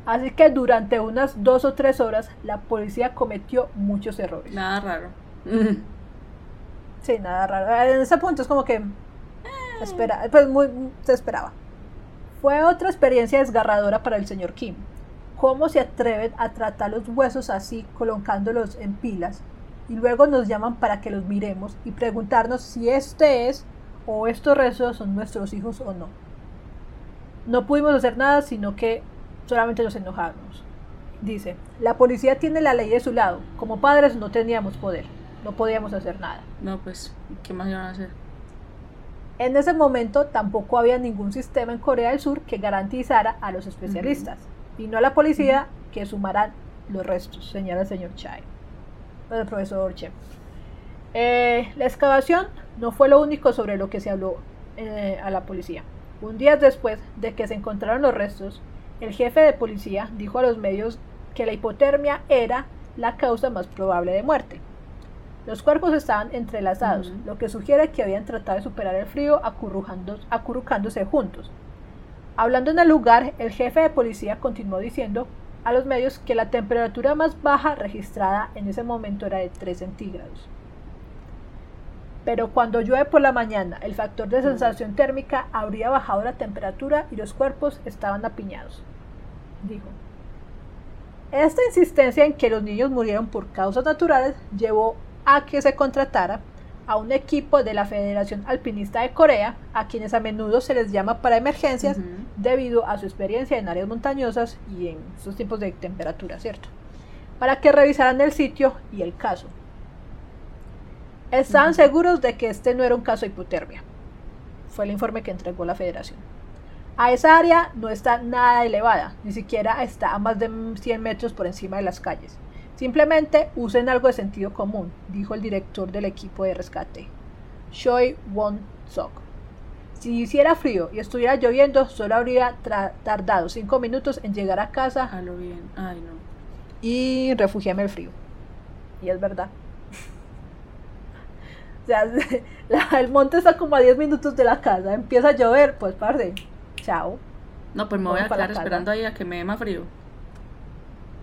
Así que durante unas dos o tres horas la policía cometió muchos errores. Nada raro. Sí, nada raro. En ese punto es como que se espera, pues muy se esperaba. Fue otra experiencia desgarradora para el señor Kim. ¿Cómo se atreven a tratar los huesos así, colocándolos en pilas? Y luego nos llaman para que los miremos y preguntarnos si este es o estos restos son nuestros hijos o no. No pudimos hacer nada, sino que solamente nos enojamos. Dice, la policía tiene la ley de su lado. Como padres no teníamos poder. No podíamos hacer nada. No, pues, ¿qué más iban a hacer? En ese momento tampoco había ningún sistema en Corea del Sur que garantizara a los especialistas, y no a la policía que sumaran los restos, señala el señor Chai, el profesor Che. Eh, la excavación no fue lo único sobre lo que se habló eh, a la policía. Un día después de que se encontraron los restos, el jefe de policía dijo a los medios que la hipotermia era la causa más probable de muerte. Los cuerpos estaban entrelazados, lo que sugiere que habían tratado de superar el frío acurrucándose juntos. Hablando en el lugar, el jefe de policía continuó diciendo a los medios que la temperatura más baja registrada en ese momento era de 3 centígrados. Pero cuando llueve por la mañana, el factor de sensación térmica habría bajado la temperatura y los cuerpos estaban apiñados, dijo. Esta insistencia en que los niños murieron por causas naturales llevó a que se contratara a un equipo de la Federación Alpinista de Corea, a quienes a menudo se les llama para emergencias debido a su experiencia en áreas montañosas y en estos tipos de temperatura, ¿cierto? Para que revisaran el sitio y el caso. Estaban seguros de que este no era un caso de hipotermia. Fue el informe que entregó la federación. A esa área no está nada elevada, ni siquiera está a más de 100 metros por encima de las calles. Simplemente usen algo de sentido común, dijo el director del equipo de rescate, Choi Won-sok. Si hiciera frío y estuviera lloviendo, solo habría tardado 5 minutos en llegar a casa A lo bien. Ay, no. y refugiarme del frío. Y es verdad. o sea, el monte está como a 10 minutos de la casa. Empieza a llover, pues parce. Chao. No, pues me voy a quedar esperando ahí a que me dé más frío.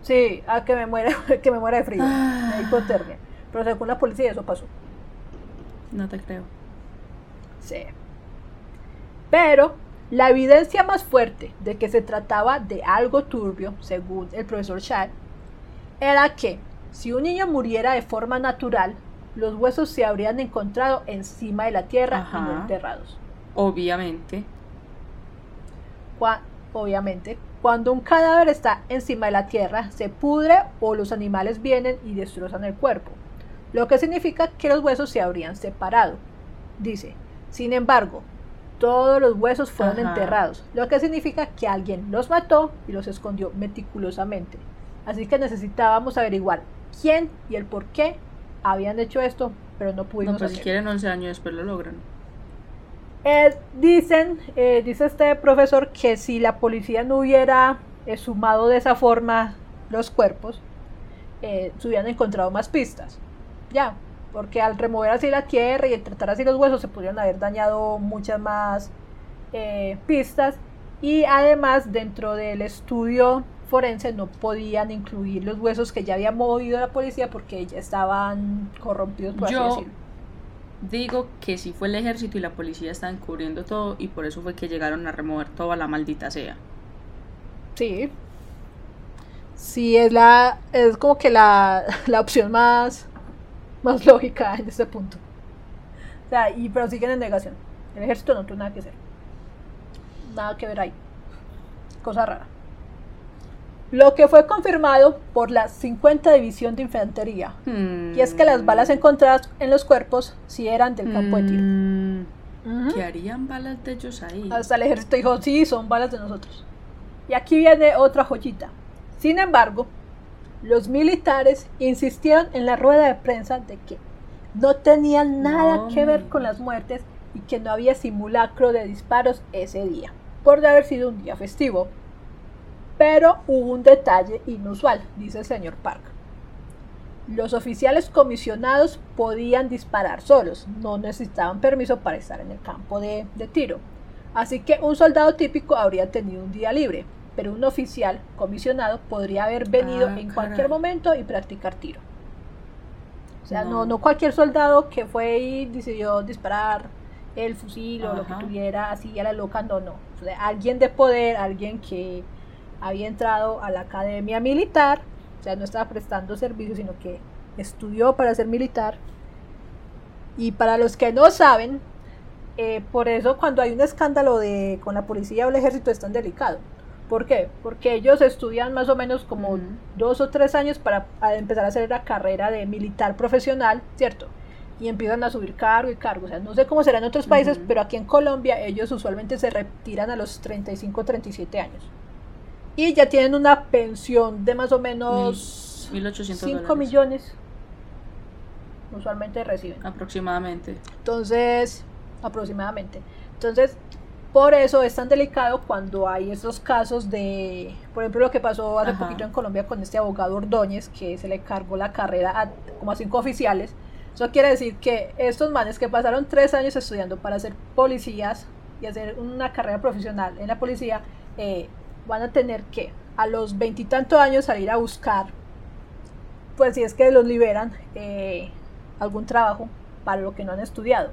Sí, a que me muera, que me muera de frío, Ah. de hipotermia. Pero según la policía eso pasó. No te creo. Sí. Pero la evidencia más fuerte de que se trataba de algo turbio, según el profesor Shad, era que si un niño muriera de forma natural, los huesos se habrían encontrado encima de la tierra y no enterrados. Obviamente. Cua- obviamente, cuando un cadáver está encima de la tierra, se pudre o los animales vienen y destrozan el cuerpo, lo que significa que los huesos se habrían separado. Dice, sin embargo, todos los huesos fueron Ajá. enterrados, lo que significa que alguien los mató y los escondió meticulosamente. Así que necesitábamos averiguar quién y el por qué habían hecho esto, pero no pudimos No, pues si quieren 11 años después lo logran. Eh, dicen, eh, dice este profesor que si la policía no hubiera eh, sumado de esa forma los cuerpos, eh, se hubieran encontrado más pistas. Ya, porque al remover así la tierra y tratar así los huesos se pudieron haber dañado muchas más eh, pistas y además dentro del estudio forense no podían incluir los huesos que ya había movido la policía porque ya estaban corrompidos por Yo- así decirlo. Digo que si fue el ejército y la policía estaban cubriendo todo y por eso fue que llegaron a remover toda la maldita sea. Sí. Sí, es la. es como que la, la opción más. más lógica en este punto. O sea, y pero siguen en negación. El ejército no tuvo nada que hacer. Nada que ver ahí. Cosa rara. Lo que fue confirmado por la 50 División de Infantería. Y es que las balas encontradas en los cuerpos sí eran del campo de tiro. Mm, Ujú. ¿Qué harían balas de ellos ahí? Hasta el ejército dijo, sí, son balas de nosotros. Y aquí viene otra joyita. Sin embargo, los militares insistieron en la rueda de prensa de que no tenían nada No, que ver con las muertes y que no había simulacro de disparos ese día, por haber sido un día festivo. Pero hubo un detalle inusual, dice el señor Park. Los oficiales comisionados podían disparar solos, no necesitaban permiso para estar en el campo de, de tiro. Así que un soldado típico habría tenido un día libre, pero un oficial comisionado podría haber venido Ah, en caray. cualquier momento y practicar tiro. O sea, no. No. no cualquier soldado que fue y decidió disparar el fusil o lo que tuviera así a la loca, no, no. O sea, alguien de poder, alguien que había entrado a la academia militar, o sea, no estaba prestando servicio, sino que estudió para ser militar. Y para los que no saben, eh, por eso cuando hay un escándalo de, con la policía o el ejército es tan delicado. ¿Por qué? Porque ellos estudian más o menos como dos o tres años para empezar a hacer la carrera de militar profesional, ¿cierto? Y empiezan a subir cargo y cargo. O sea, no sé cómo será en otros países, pero aquí en Colombia ellos usualmente se retiran a los 35 37 años. Y ya tienen una pensión de más o menos Mil- 1800 5 dólares. millones. Usualmente reciben. Aproximadamente. Entonces, aproximadamente. Entonces, por eso es tan delicado cuando hay esos casos de, por ejemplo, lo que pasó hace Ajá. poquito en Colombia con este abogado Ordóñez, que se le cargó la carrera a como a cinco oficiales. Eso quiere decir que estos manes que pasaron tres años estudiando para ser policías y hacer una carrera profesional en la policía, eh, van a tener que a los veintitantos años salir a buscar, pues si es que los liberan, eh, algún trabajo para lo que no han estudiado.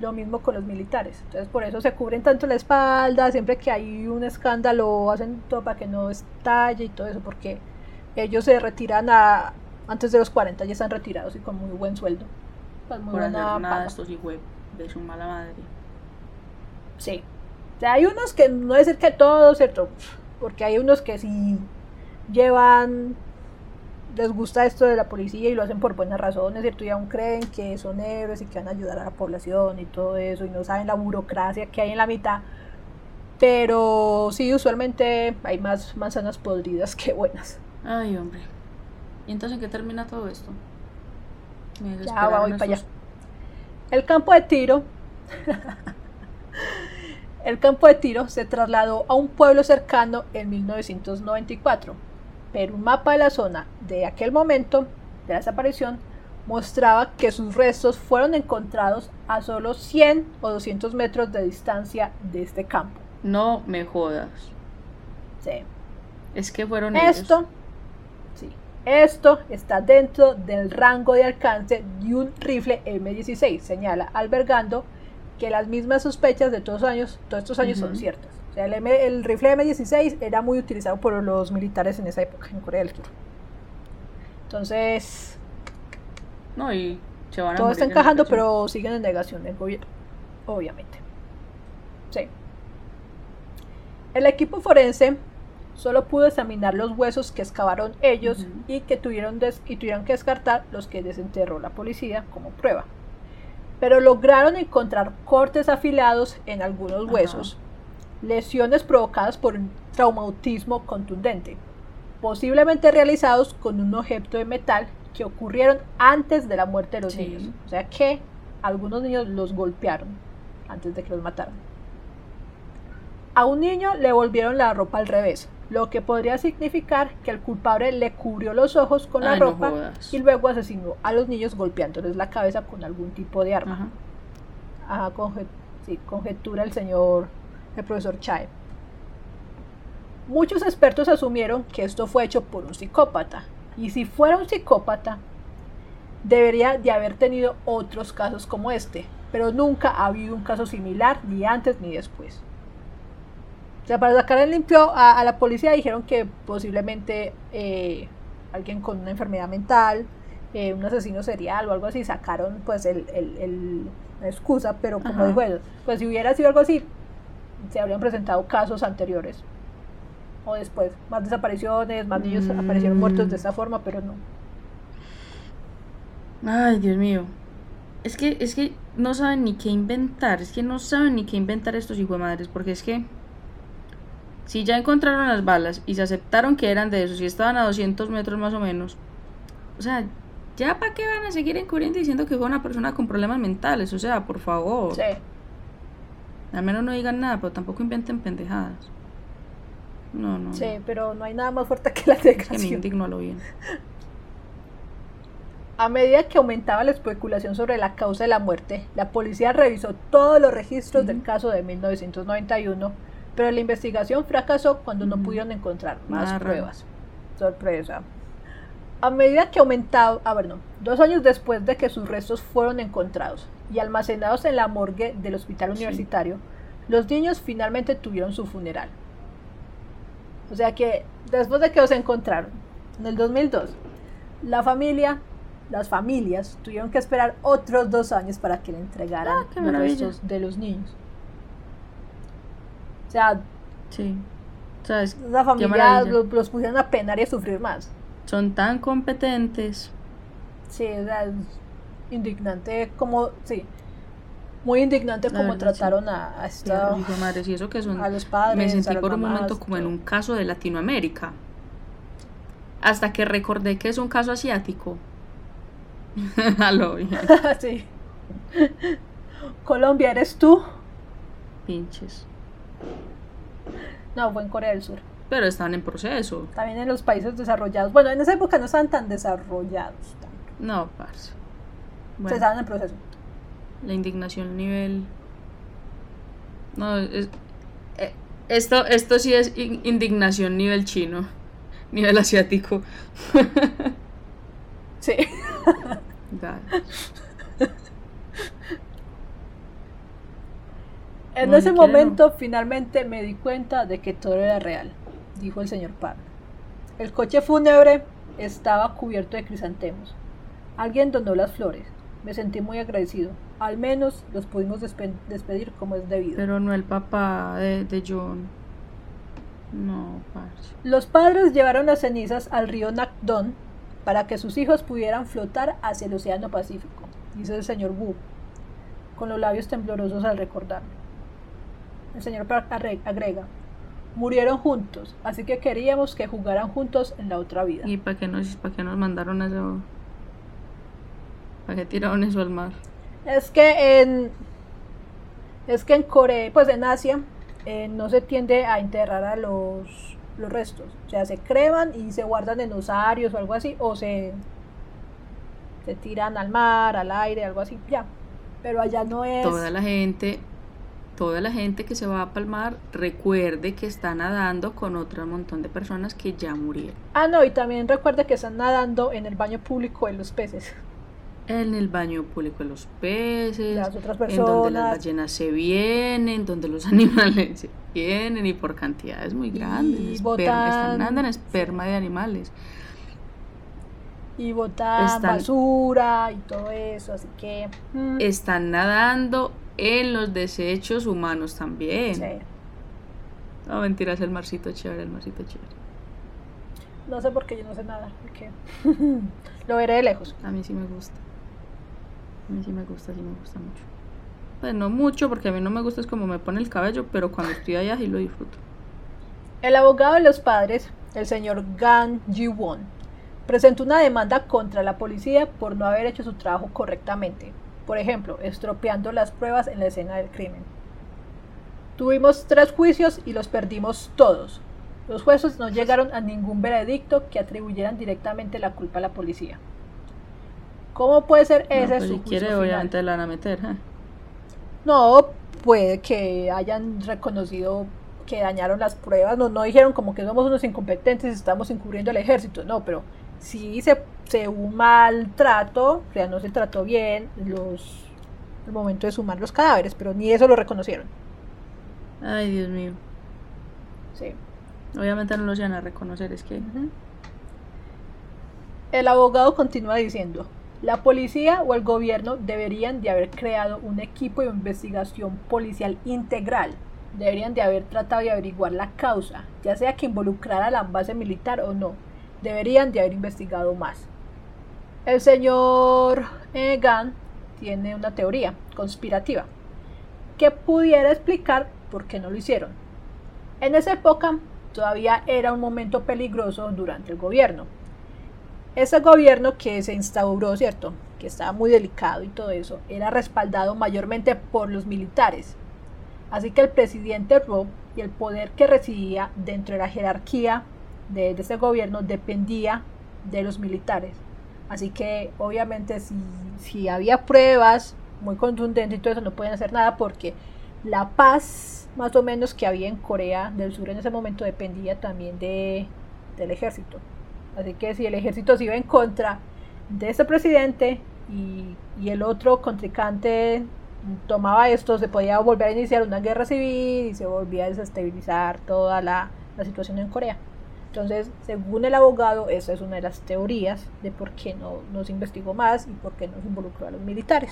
Lo mismo con los militares. Entonces por eso se cubren tanto la espalda, siempre que hay un escándalo hacen todo para que no estalle y todo eso, porque ellos se retiran a, antes de los 40, ya están retirados y con muy buen sueldo. Pues muy Por buena nada de su mala madre. Sí. O sea, hay unos que no decir que todos, ¿cierto? Porque hay unos que sí llevan, les gusta esto de la policía y lo hacen por buenas razones, ¿cierto? Y aún creen que son héroes y que van a ayudar a la población y todo eso, y no saben la burocracia que hay en la mitad. Pero sí, usualmente hay más manzanas podridas que buenas. Ay, hombre. ¿Y entonces en qué termina todo esto? Me Ya voy para allá. El campo de tiro. el campo de tiro se trasladó a un pueblo cercano en 1994, pero un mapa de la zona de aquel momento de la desaparición mostraba que sus restos fueron encontrados a solo 100 o 200 metros de distancia de este campo. No me jodas. Sí. Es que fueron Esto, ellos. sí, esto está dentro del rango de alcance de un rifle M16, señala, albergando que las mismas sospechas de todos, años, todos estos años son ciertas. O sea, el, M- el rifle M16 era muy utilizado por los militares en esa época, en Corea del Sur. Entonces, No, y se van a todo está en encajando, pero siguen en negación del gobierno, obviamente. Sí. El equipo forense solo pudo examinar los huesos que excavaron ellos y que tuvieron, des- y tuvieron que descartar los que desenterró la policía como prueba. Pero lograron encontrar cortes afilados en algunos Ajá. huesos, lesiones provocadas por un traumatismo contundente, posiblemente realizados con un objeto de metal que ocurrieron antes de la muerte de los Sí. niños. O sea que algunos niños los golpearon antes de que los mataran. A un niño le volvieron la ropa al revés, lo que podría significar que el culpable le cubrió los ojos con la Ay, ropa y luego asesinó a los niños golpeándoles la cabeza con algún tipo de arma. Ajá. Sí, conjetura el señor, el profesor Chae. Muchos expertos asumieron que esto fue hecho por un psicópata. Y si fuera un psicópata, debería de haber tenido otros casos como este. Pero nunca ha habido un caso similar, ni antes ni después. O sea, para sacar en limpio a, a la policía dijeron que posiblemente eh, alguien con una enfermedad mental, eh, un asesino serial o algo así, sacaron pues el, el- el- la excusa, pero como Ajá. dijo él, pues si hubiera sido algo así, se habrían presentado casos anteriores. o después. Más desapariciones, más niños aparecieron muertos de Mm. esta forma, pero no. Ay, Dios mío. Es que, es que no saben ni qué inventar. Es que no saben ni qué inventar estos hijos de madres. Porque es que. Si ya encontraron las balas y se aceptaron que eran de esos y estaban a 200 metros más o menos. O sea, ¿ya para qué van a seguir encubriendo diciendo que fue una persona con problemas mentales? O sea, por favor. Sí. Al menos no digan nada, pero tampoco inventen pendejadas. No, no. Sí, pero no hay nada más fuerte que la Es que me negación. indigno a lo bien. A medida que aumentaba la especulación sobre la causa de la muerte, la policía revisó todos los registros del caso de 1991, pero la investigación fracasó cuando no pudieron encontrar más Nada pruebas. Sorpresa. A medida que aumentaba, ah, bueno, dos años después de que sus restos fueron encontrados y almacenados en la morgue del hospital Sí. universitario, los niños finalmente tuvieron su funeral. O sea que después de que los encontraron, en el 2002, la familia, las familias tuvieron que esperar otros dos años para que le entregaran Ah, los restos de los niños. O sea, Sí. ¿Sabes? esa Qué familia los, los pusieron a penar y a sufrir más. Son tan competentes. Sí, o sea, es indignante como, sí, muy indignante La como verdad, sí. trataron a, a Sí, esta, de madres. Y eso que son. a los padres, me sentí por un mamás, momento como en un caso de Latinoamérica. Hasta que recordé que es un caso asiático. Sí. Colombia, ¿eres tú? Pinches. No, fue en Corea del Sur. Pero están en proceso. También en los países desarrollados. Bueno, en esa época no estaban tan desarrollados. tanto. No, parce. Se estaban en proceso. la indignación nivel. No, es. eh, Esto, esto sí es in- indignación nivel chino. Nivel asiático. Sí. God. En No, ese momento finalmente me di cuenta de que todo era real, dijo el señor Park. El coche fúnebre estaba cubierto de crisantemos. Alguien donó las flores. Me sentí muy agradecido. Al menos los pudimos despe- despedir como es debido. Pero no el papá de, de John. No, parce. Los padres llevaron las cenizas al río Nakdon para que sus hijos pudieran flotar hacia el Océano Pacífico, dice el señor Wu, con los labios temblorosos al recordarlo. El señor Park agrega, murieron juntos, así que queríamos que jugaran juntos en la otra vida. ¿Y para qué nos, para qué nos mandaron eso? ¿Para qué tiraron eso al mar? Es que en es que en Corea, pues en Asia, eh, no se tiende a enterrar a los, los restos. O sea, se creman y se guardan en osarios o algo así, o se, se tiran al mar, al aire, algo así, ya. Pero allá no es. Toda la gente, toda la gente que se va a palmar, recuerde que está nadando con otro montón de personas que ya murieron. Ah, no, y también recuerda que están nadando en el baño público de los peces. En el baño público de los peces, Las otras en donde las personas. ballenas se vienen, donde los animales se vienen y por cantidades muy grandes. Y esperma, botan- están nadando en esperma de animales. Y botan Están- basura y todo eso, así que. mm, Están nadando en los desechos humanos también. sí. No, mentiras, el marcito chévere, el marcito chévere. No sé por qué yo no sé nada, porque lo veré de lejos. A mí sí me gusta. A mí sí me gusta, sí me gusta mucho. Pues no mucho, porque a mí no me gusta es como me pone el cabello, pero cuando estoy allá sí lo disfruto. El abogado de los padres, el señor Gang Ji-won, presentó una demanda contra la policía por no haber hecho su trabajo correctamente. Por ejemplo, estropeando las pruebas en la escena del crimen. Tuvimos tres juicios y los perdimos todos. Los jueces no llegaron a ningún veredicto que atribuyeran directamente la culpa a la policía. ¿Cómo puede ser No, ese pues su juicio quiere, final? obviamente la van a meter. ¿eh? No, puede que hayan reconocido que dañaron las pruebas, no, no dijeron como que somos unos incompetentes y estamos encubriendo el ejército, no, pero sí se, se hubo un maltrato, o sea, no se trató bien los, el momento de sumar los cadáveres, pero ni eso lo reconocieron. Ay, Dios mío. Sí. Obviamente no los van a reconocer, es que. El abogado continúa diciendo, la policía o el gobierno deberían de haber creado un equipo de investigación policial integral deberían de haber tratado de averiguar la causa, ya sea que involucrara a la base militar o no. Deberían de haber investigado más. El señor eh, tiene una teoría conspirativa que pudiera explicar por qué no lo hicieron. En esa época todavía era un momento peligroso durante el gobierno. Ese gobierno que se instauró, ¿cierto? Que estaba muy delicado y todo eso, era respaldado mayormente por los militares. Así que el presidente Rob y el poder que recibía dentro de la jerarquía de, ese gobierno dependía de los militares. Así que obviamente si, si había pruebas muy contundentes y todo eso no pueden hacer nada porque la paz más o menos que había en Corea del Sur en ese momento dependía también de, del ejército. Así que si el ejército se iba en contra de ese presidente y, y el otro contrincante tomaba esto, se podía volver a iniciar una guerra civil y se volvía a desestabilizar toda la, la situación en Corea. Entonces, según el abogado, esa es una de las teorías de por qué no, no se investigó más y por qué no se involucró a los militares.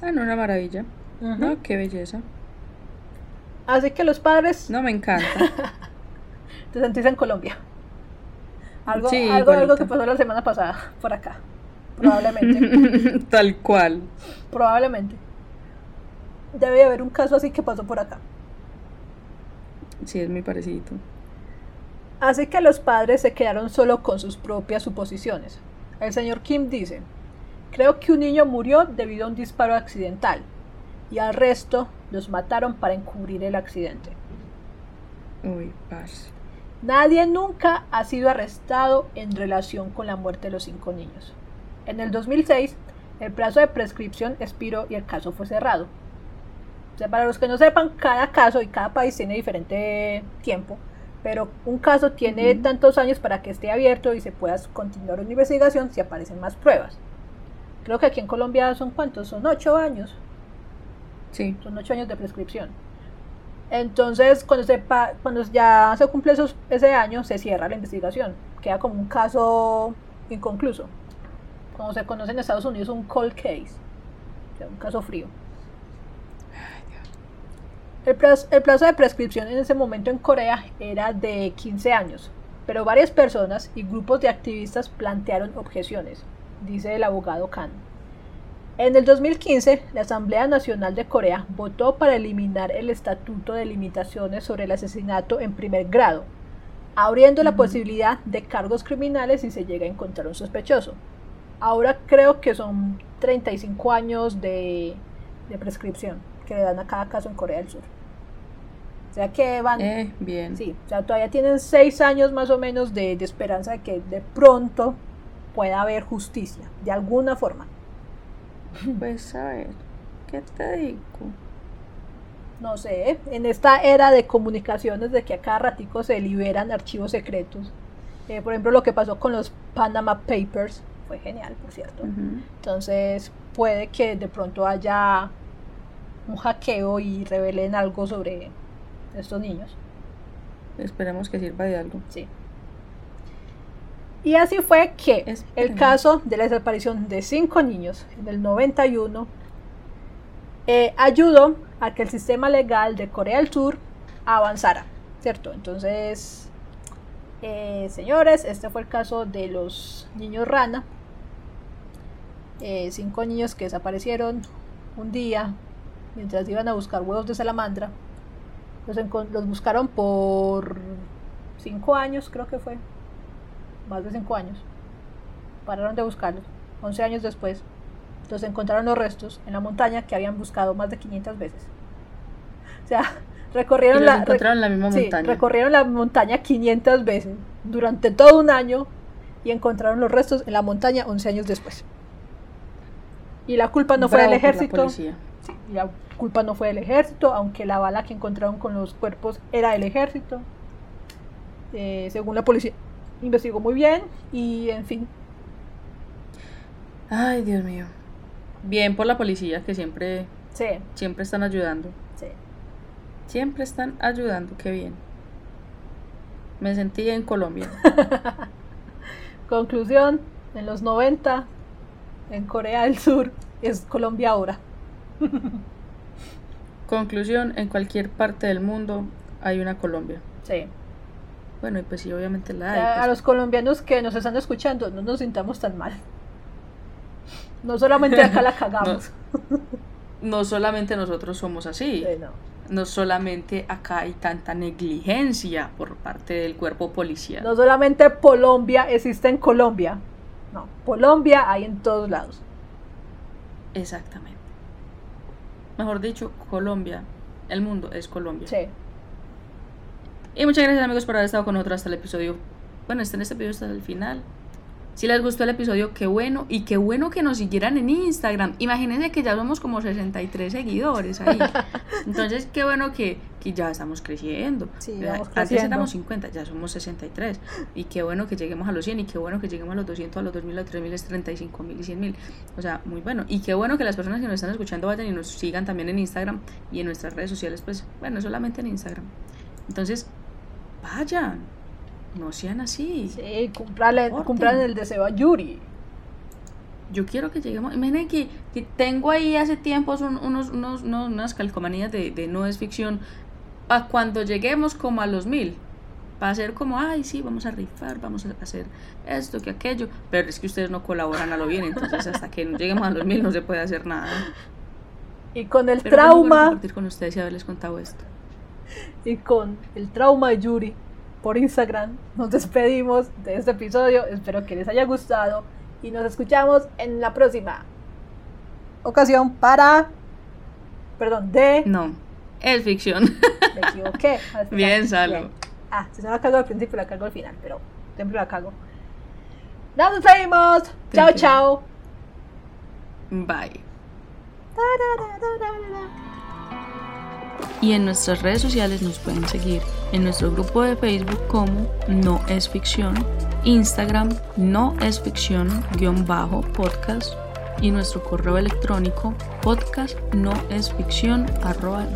Ah, no, una maravilla. No, qué belleza. Así que los padres. No, me encanta. te sentís en Colombia. Algo, algo, algo que pasó la semana pasada, por acá. Probablemente. Tal cual. Probablemente. Debe haber un caso así que pasó por acá. Sí, es muy parecido. Así que los padres se quedaron solo con sus propias suposiciones. El señor Kim dice, creo que un niño murió debido a un disparo accidental y al resto los mataron para encubrir el accidente. Uy, paz. Nadie nunca ha sido arrestado en relación con la muerte de los cinco niños. En el 2006, el plazo de prescripción expiró y el caso fue cerrado. O sea, para los que no sepan, cada caso y cada país tiene diferente tiempo, pero un caso tiene tantos años para que esté abierto y se pueda continuar una investigación si aparecen más pruebas. Creo que aquí en Colombia son cuántos, son ocho años. Sí. Son ocho años de prescripción. Entonces, cuando, se cuando ya se cumple esos, ese año, se cierra la investigación. Queda como un caso inconcluso como se conoce en Estados Unidos, un cold case, un caso frío. El plazo, el plazo, de prescripción en ese momento en Corea era de 15 años, pero varias personas y grupos de activistas plantearon objeciones, dice el abogado Khan. En el 2015, la Asamblea Nacional de Corea votó para eliminar el Estatuto de Limitaciones sobre el Asesinato en primer grado, abriendo la posibilidad de cargos criminales si se llega a encontrar un sospechoso. Ahora creo que son 35 años de, prescripción que le dan a cada caso en Corea del Sur. O sea que van. Eh, bien. Sí, o sea, todavía tienen 6 años más o menos de, de esperanza de que de pronto pueda haber justicia, de alguna forma. Pues a ver, ¿qué te digo? No sé, en esta era de comunicaciones de que a cada ratico se liberan archivos secretos. Eh, por ejemplo, lo que pasó con los Panama Papers, fue genial, por cierto. Entonces puede que de pronto haya un hackeo y revelen algo sobre estos niños. Esperemos que sirva de algo. Sí. Y así fue que el caso de la desaparición de cinco niños en el 91 eh, ayudó a que el sistema legal de Corea del Sur avanzara, ¿cierto? Entonces, eh, señores, este fue el caso de los niños rana. Eh, cinco niños que desaparecieron un día mientras iban a buscar huevos de salamandra. Los, los buscaron por cinco años, creo que fue. Más de cinco años. Pararon de buscarlos. Once años después, los encontraron los restos en la montaña que habían buscado más de 500 veces. O sea, Recorrieron, la, la misma montaña. recorrieron la montaña 500 veces durante todo un año y encontraron los restos en la montaña 11 años después. Y la culpa no fue del ejército. La, culpa no fue del ejército, aunque la bala que encontraron con los cuerpos era del ejército. Eh, según la policía, investigó muy bien y en fin. Ay, Dios mío. Bien por la policía que siempre, sí. siempre están ayudando. Siempre están ayudando, qué bien. Me sentí en Colombia. Conclusión, en los 90, en Corea del Sur, es Colombia ahora. Conclusión, en cualquier parte del mundo hay una Colombia. Sí. Bueno, y pues sí, obviamente la hay. A, pues. a los colombianos que nos están escuchando, no nos sintamos tan mal. No solamente acá la cagamos. No solamente nosotros somos así. Sí, no. No solamente acá hay tanta negligencia por parte del cuerpo policial. No solamente Colombia existe en Colombia. No, Colombia hay en todos lados. Exactamente. Mejor dicho, Colombia. El mundo es Colombia. Sí. Y muchas gracias amigos por haber estado con nosotros hasta el episodio. Bueno, este en este episodio hasta el final. Si les gustó el episodio, qué bueno. Y qué bueno que nos siguieran en Instagram. Imagínense que ya somos como 63 seguidores ahí. Entonces, qué bueno que, que ya estamos creciendo. Sí, Antes éramos 50, ya somos 63. Y qué bueno que lleguemos a los 100. Y qué bueno que lleguemos a los 200, a los 2000, a los 3000, a los 35 mil y 100 mil. O sea, muy bueno. Y qué bueno que las personas que nos están escuchando vayan y nos sigan también en Instagram y en nuestras redes sociales. Pues, bueno, solamente en Instagram. Entonces, vayan. No sean así. Sí, cumplan el deseo a Yuri. Yo quiero que lleguemos. Imaginen que, que tengo ahí hace tiempo un- unos, unos, unos- unas calcomanías de, de no es ficción. Para cuando lleguemos como a los mil. Para hacer como, ay, sí, vamos a rifar, vamos a hacer esto, que aquello. Pero es que ustedes no colaboran a lo bien. Entonces, hasta que no lleguemos a los mil no se puede hacer nada. Y con el Pero trauma, compartir con ustedes y haberles contado esto. y con el trauma de Yuri por Instagram, nos despedimos de este episodio. Espero que les haya gustado y nos escuchamos en la próxima ocasión para. Perdón, de. No, es ficción. Me equivoqué. Bien, Salo. Ah, si no la cago al principio, la cago al final, pero siempre la cago. Nos despedimos. Chao, chao. Bye. Y en nuestras redes sociales nos pueden seguir en nuestro grupo de Facebook como No es Ficción, Instagram No es Ficción guion bajo podcast y nuestro correo electrónico podcast no es ficción arroba.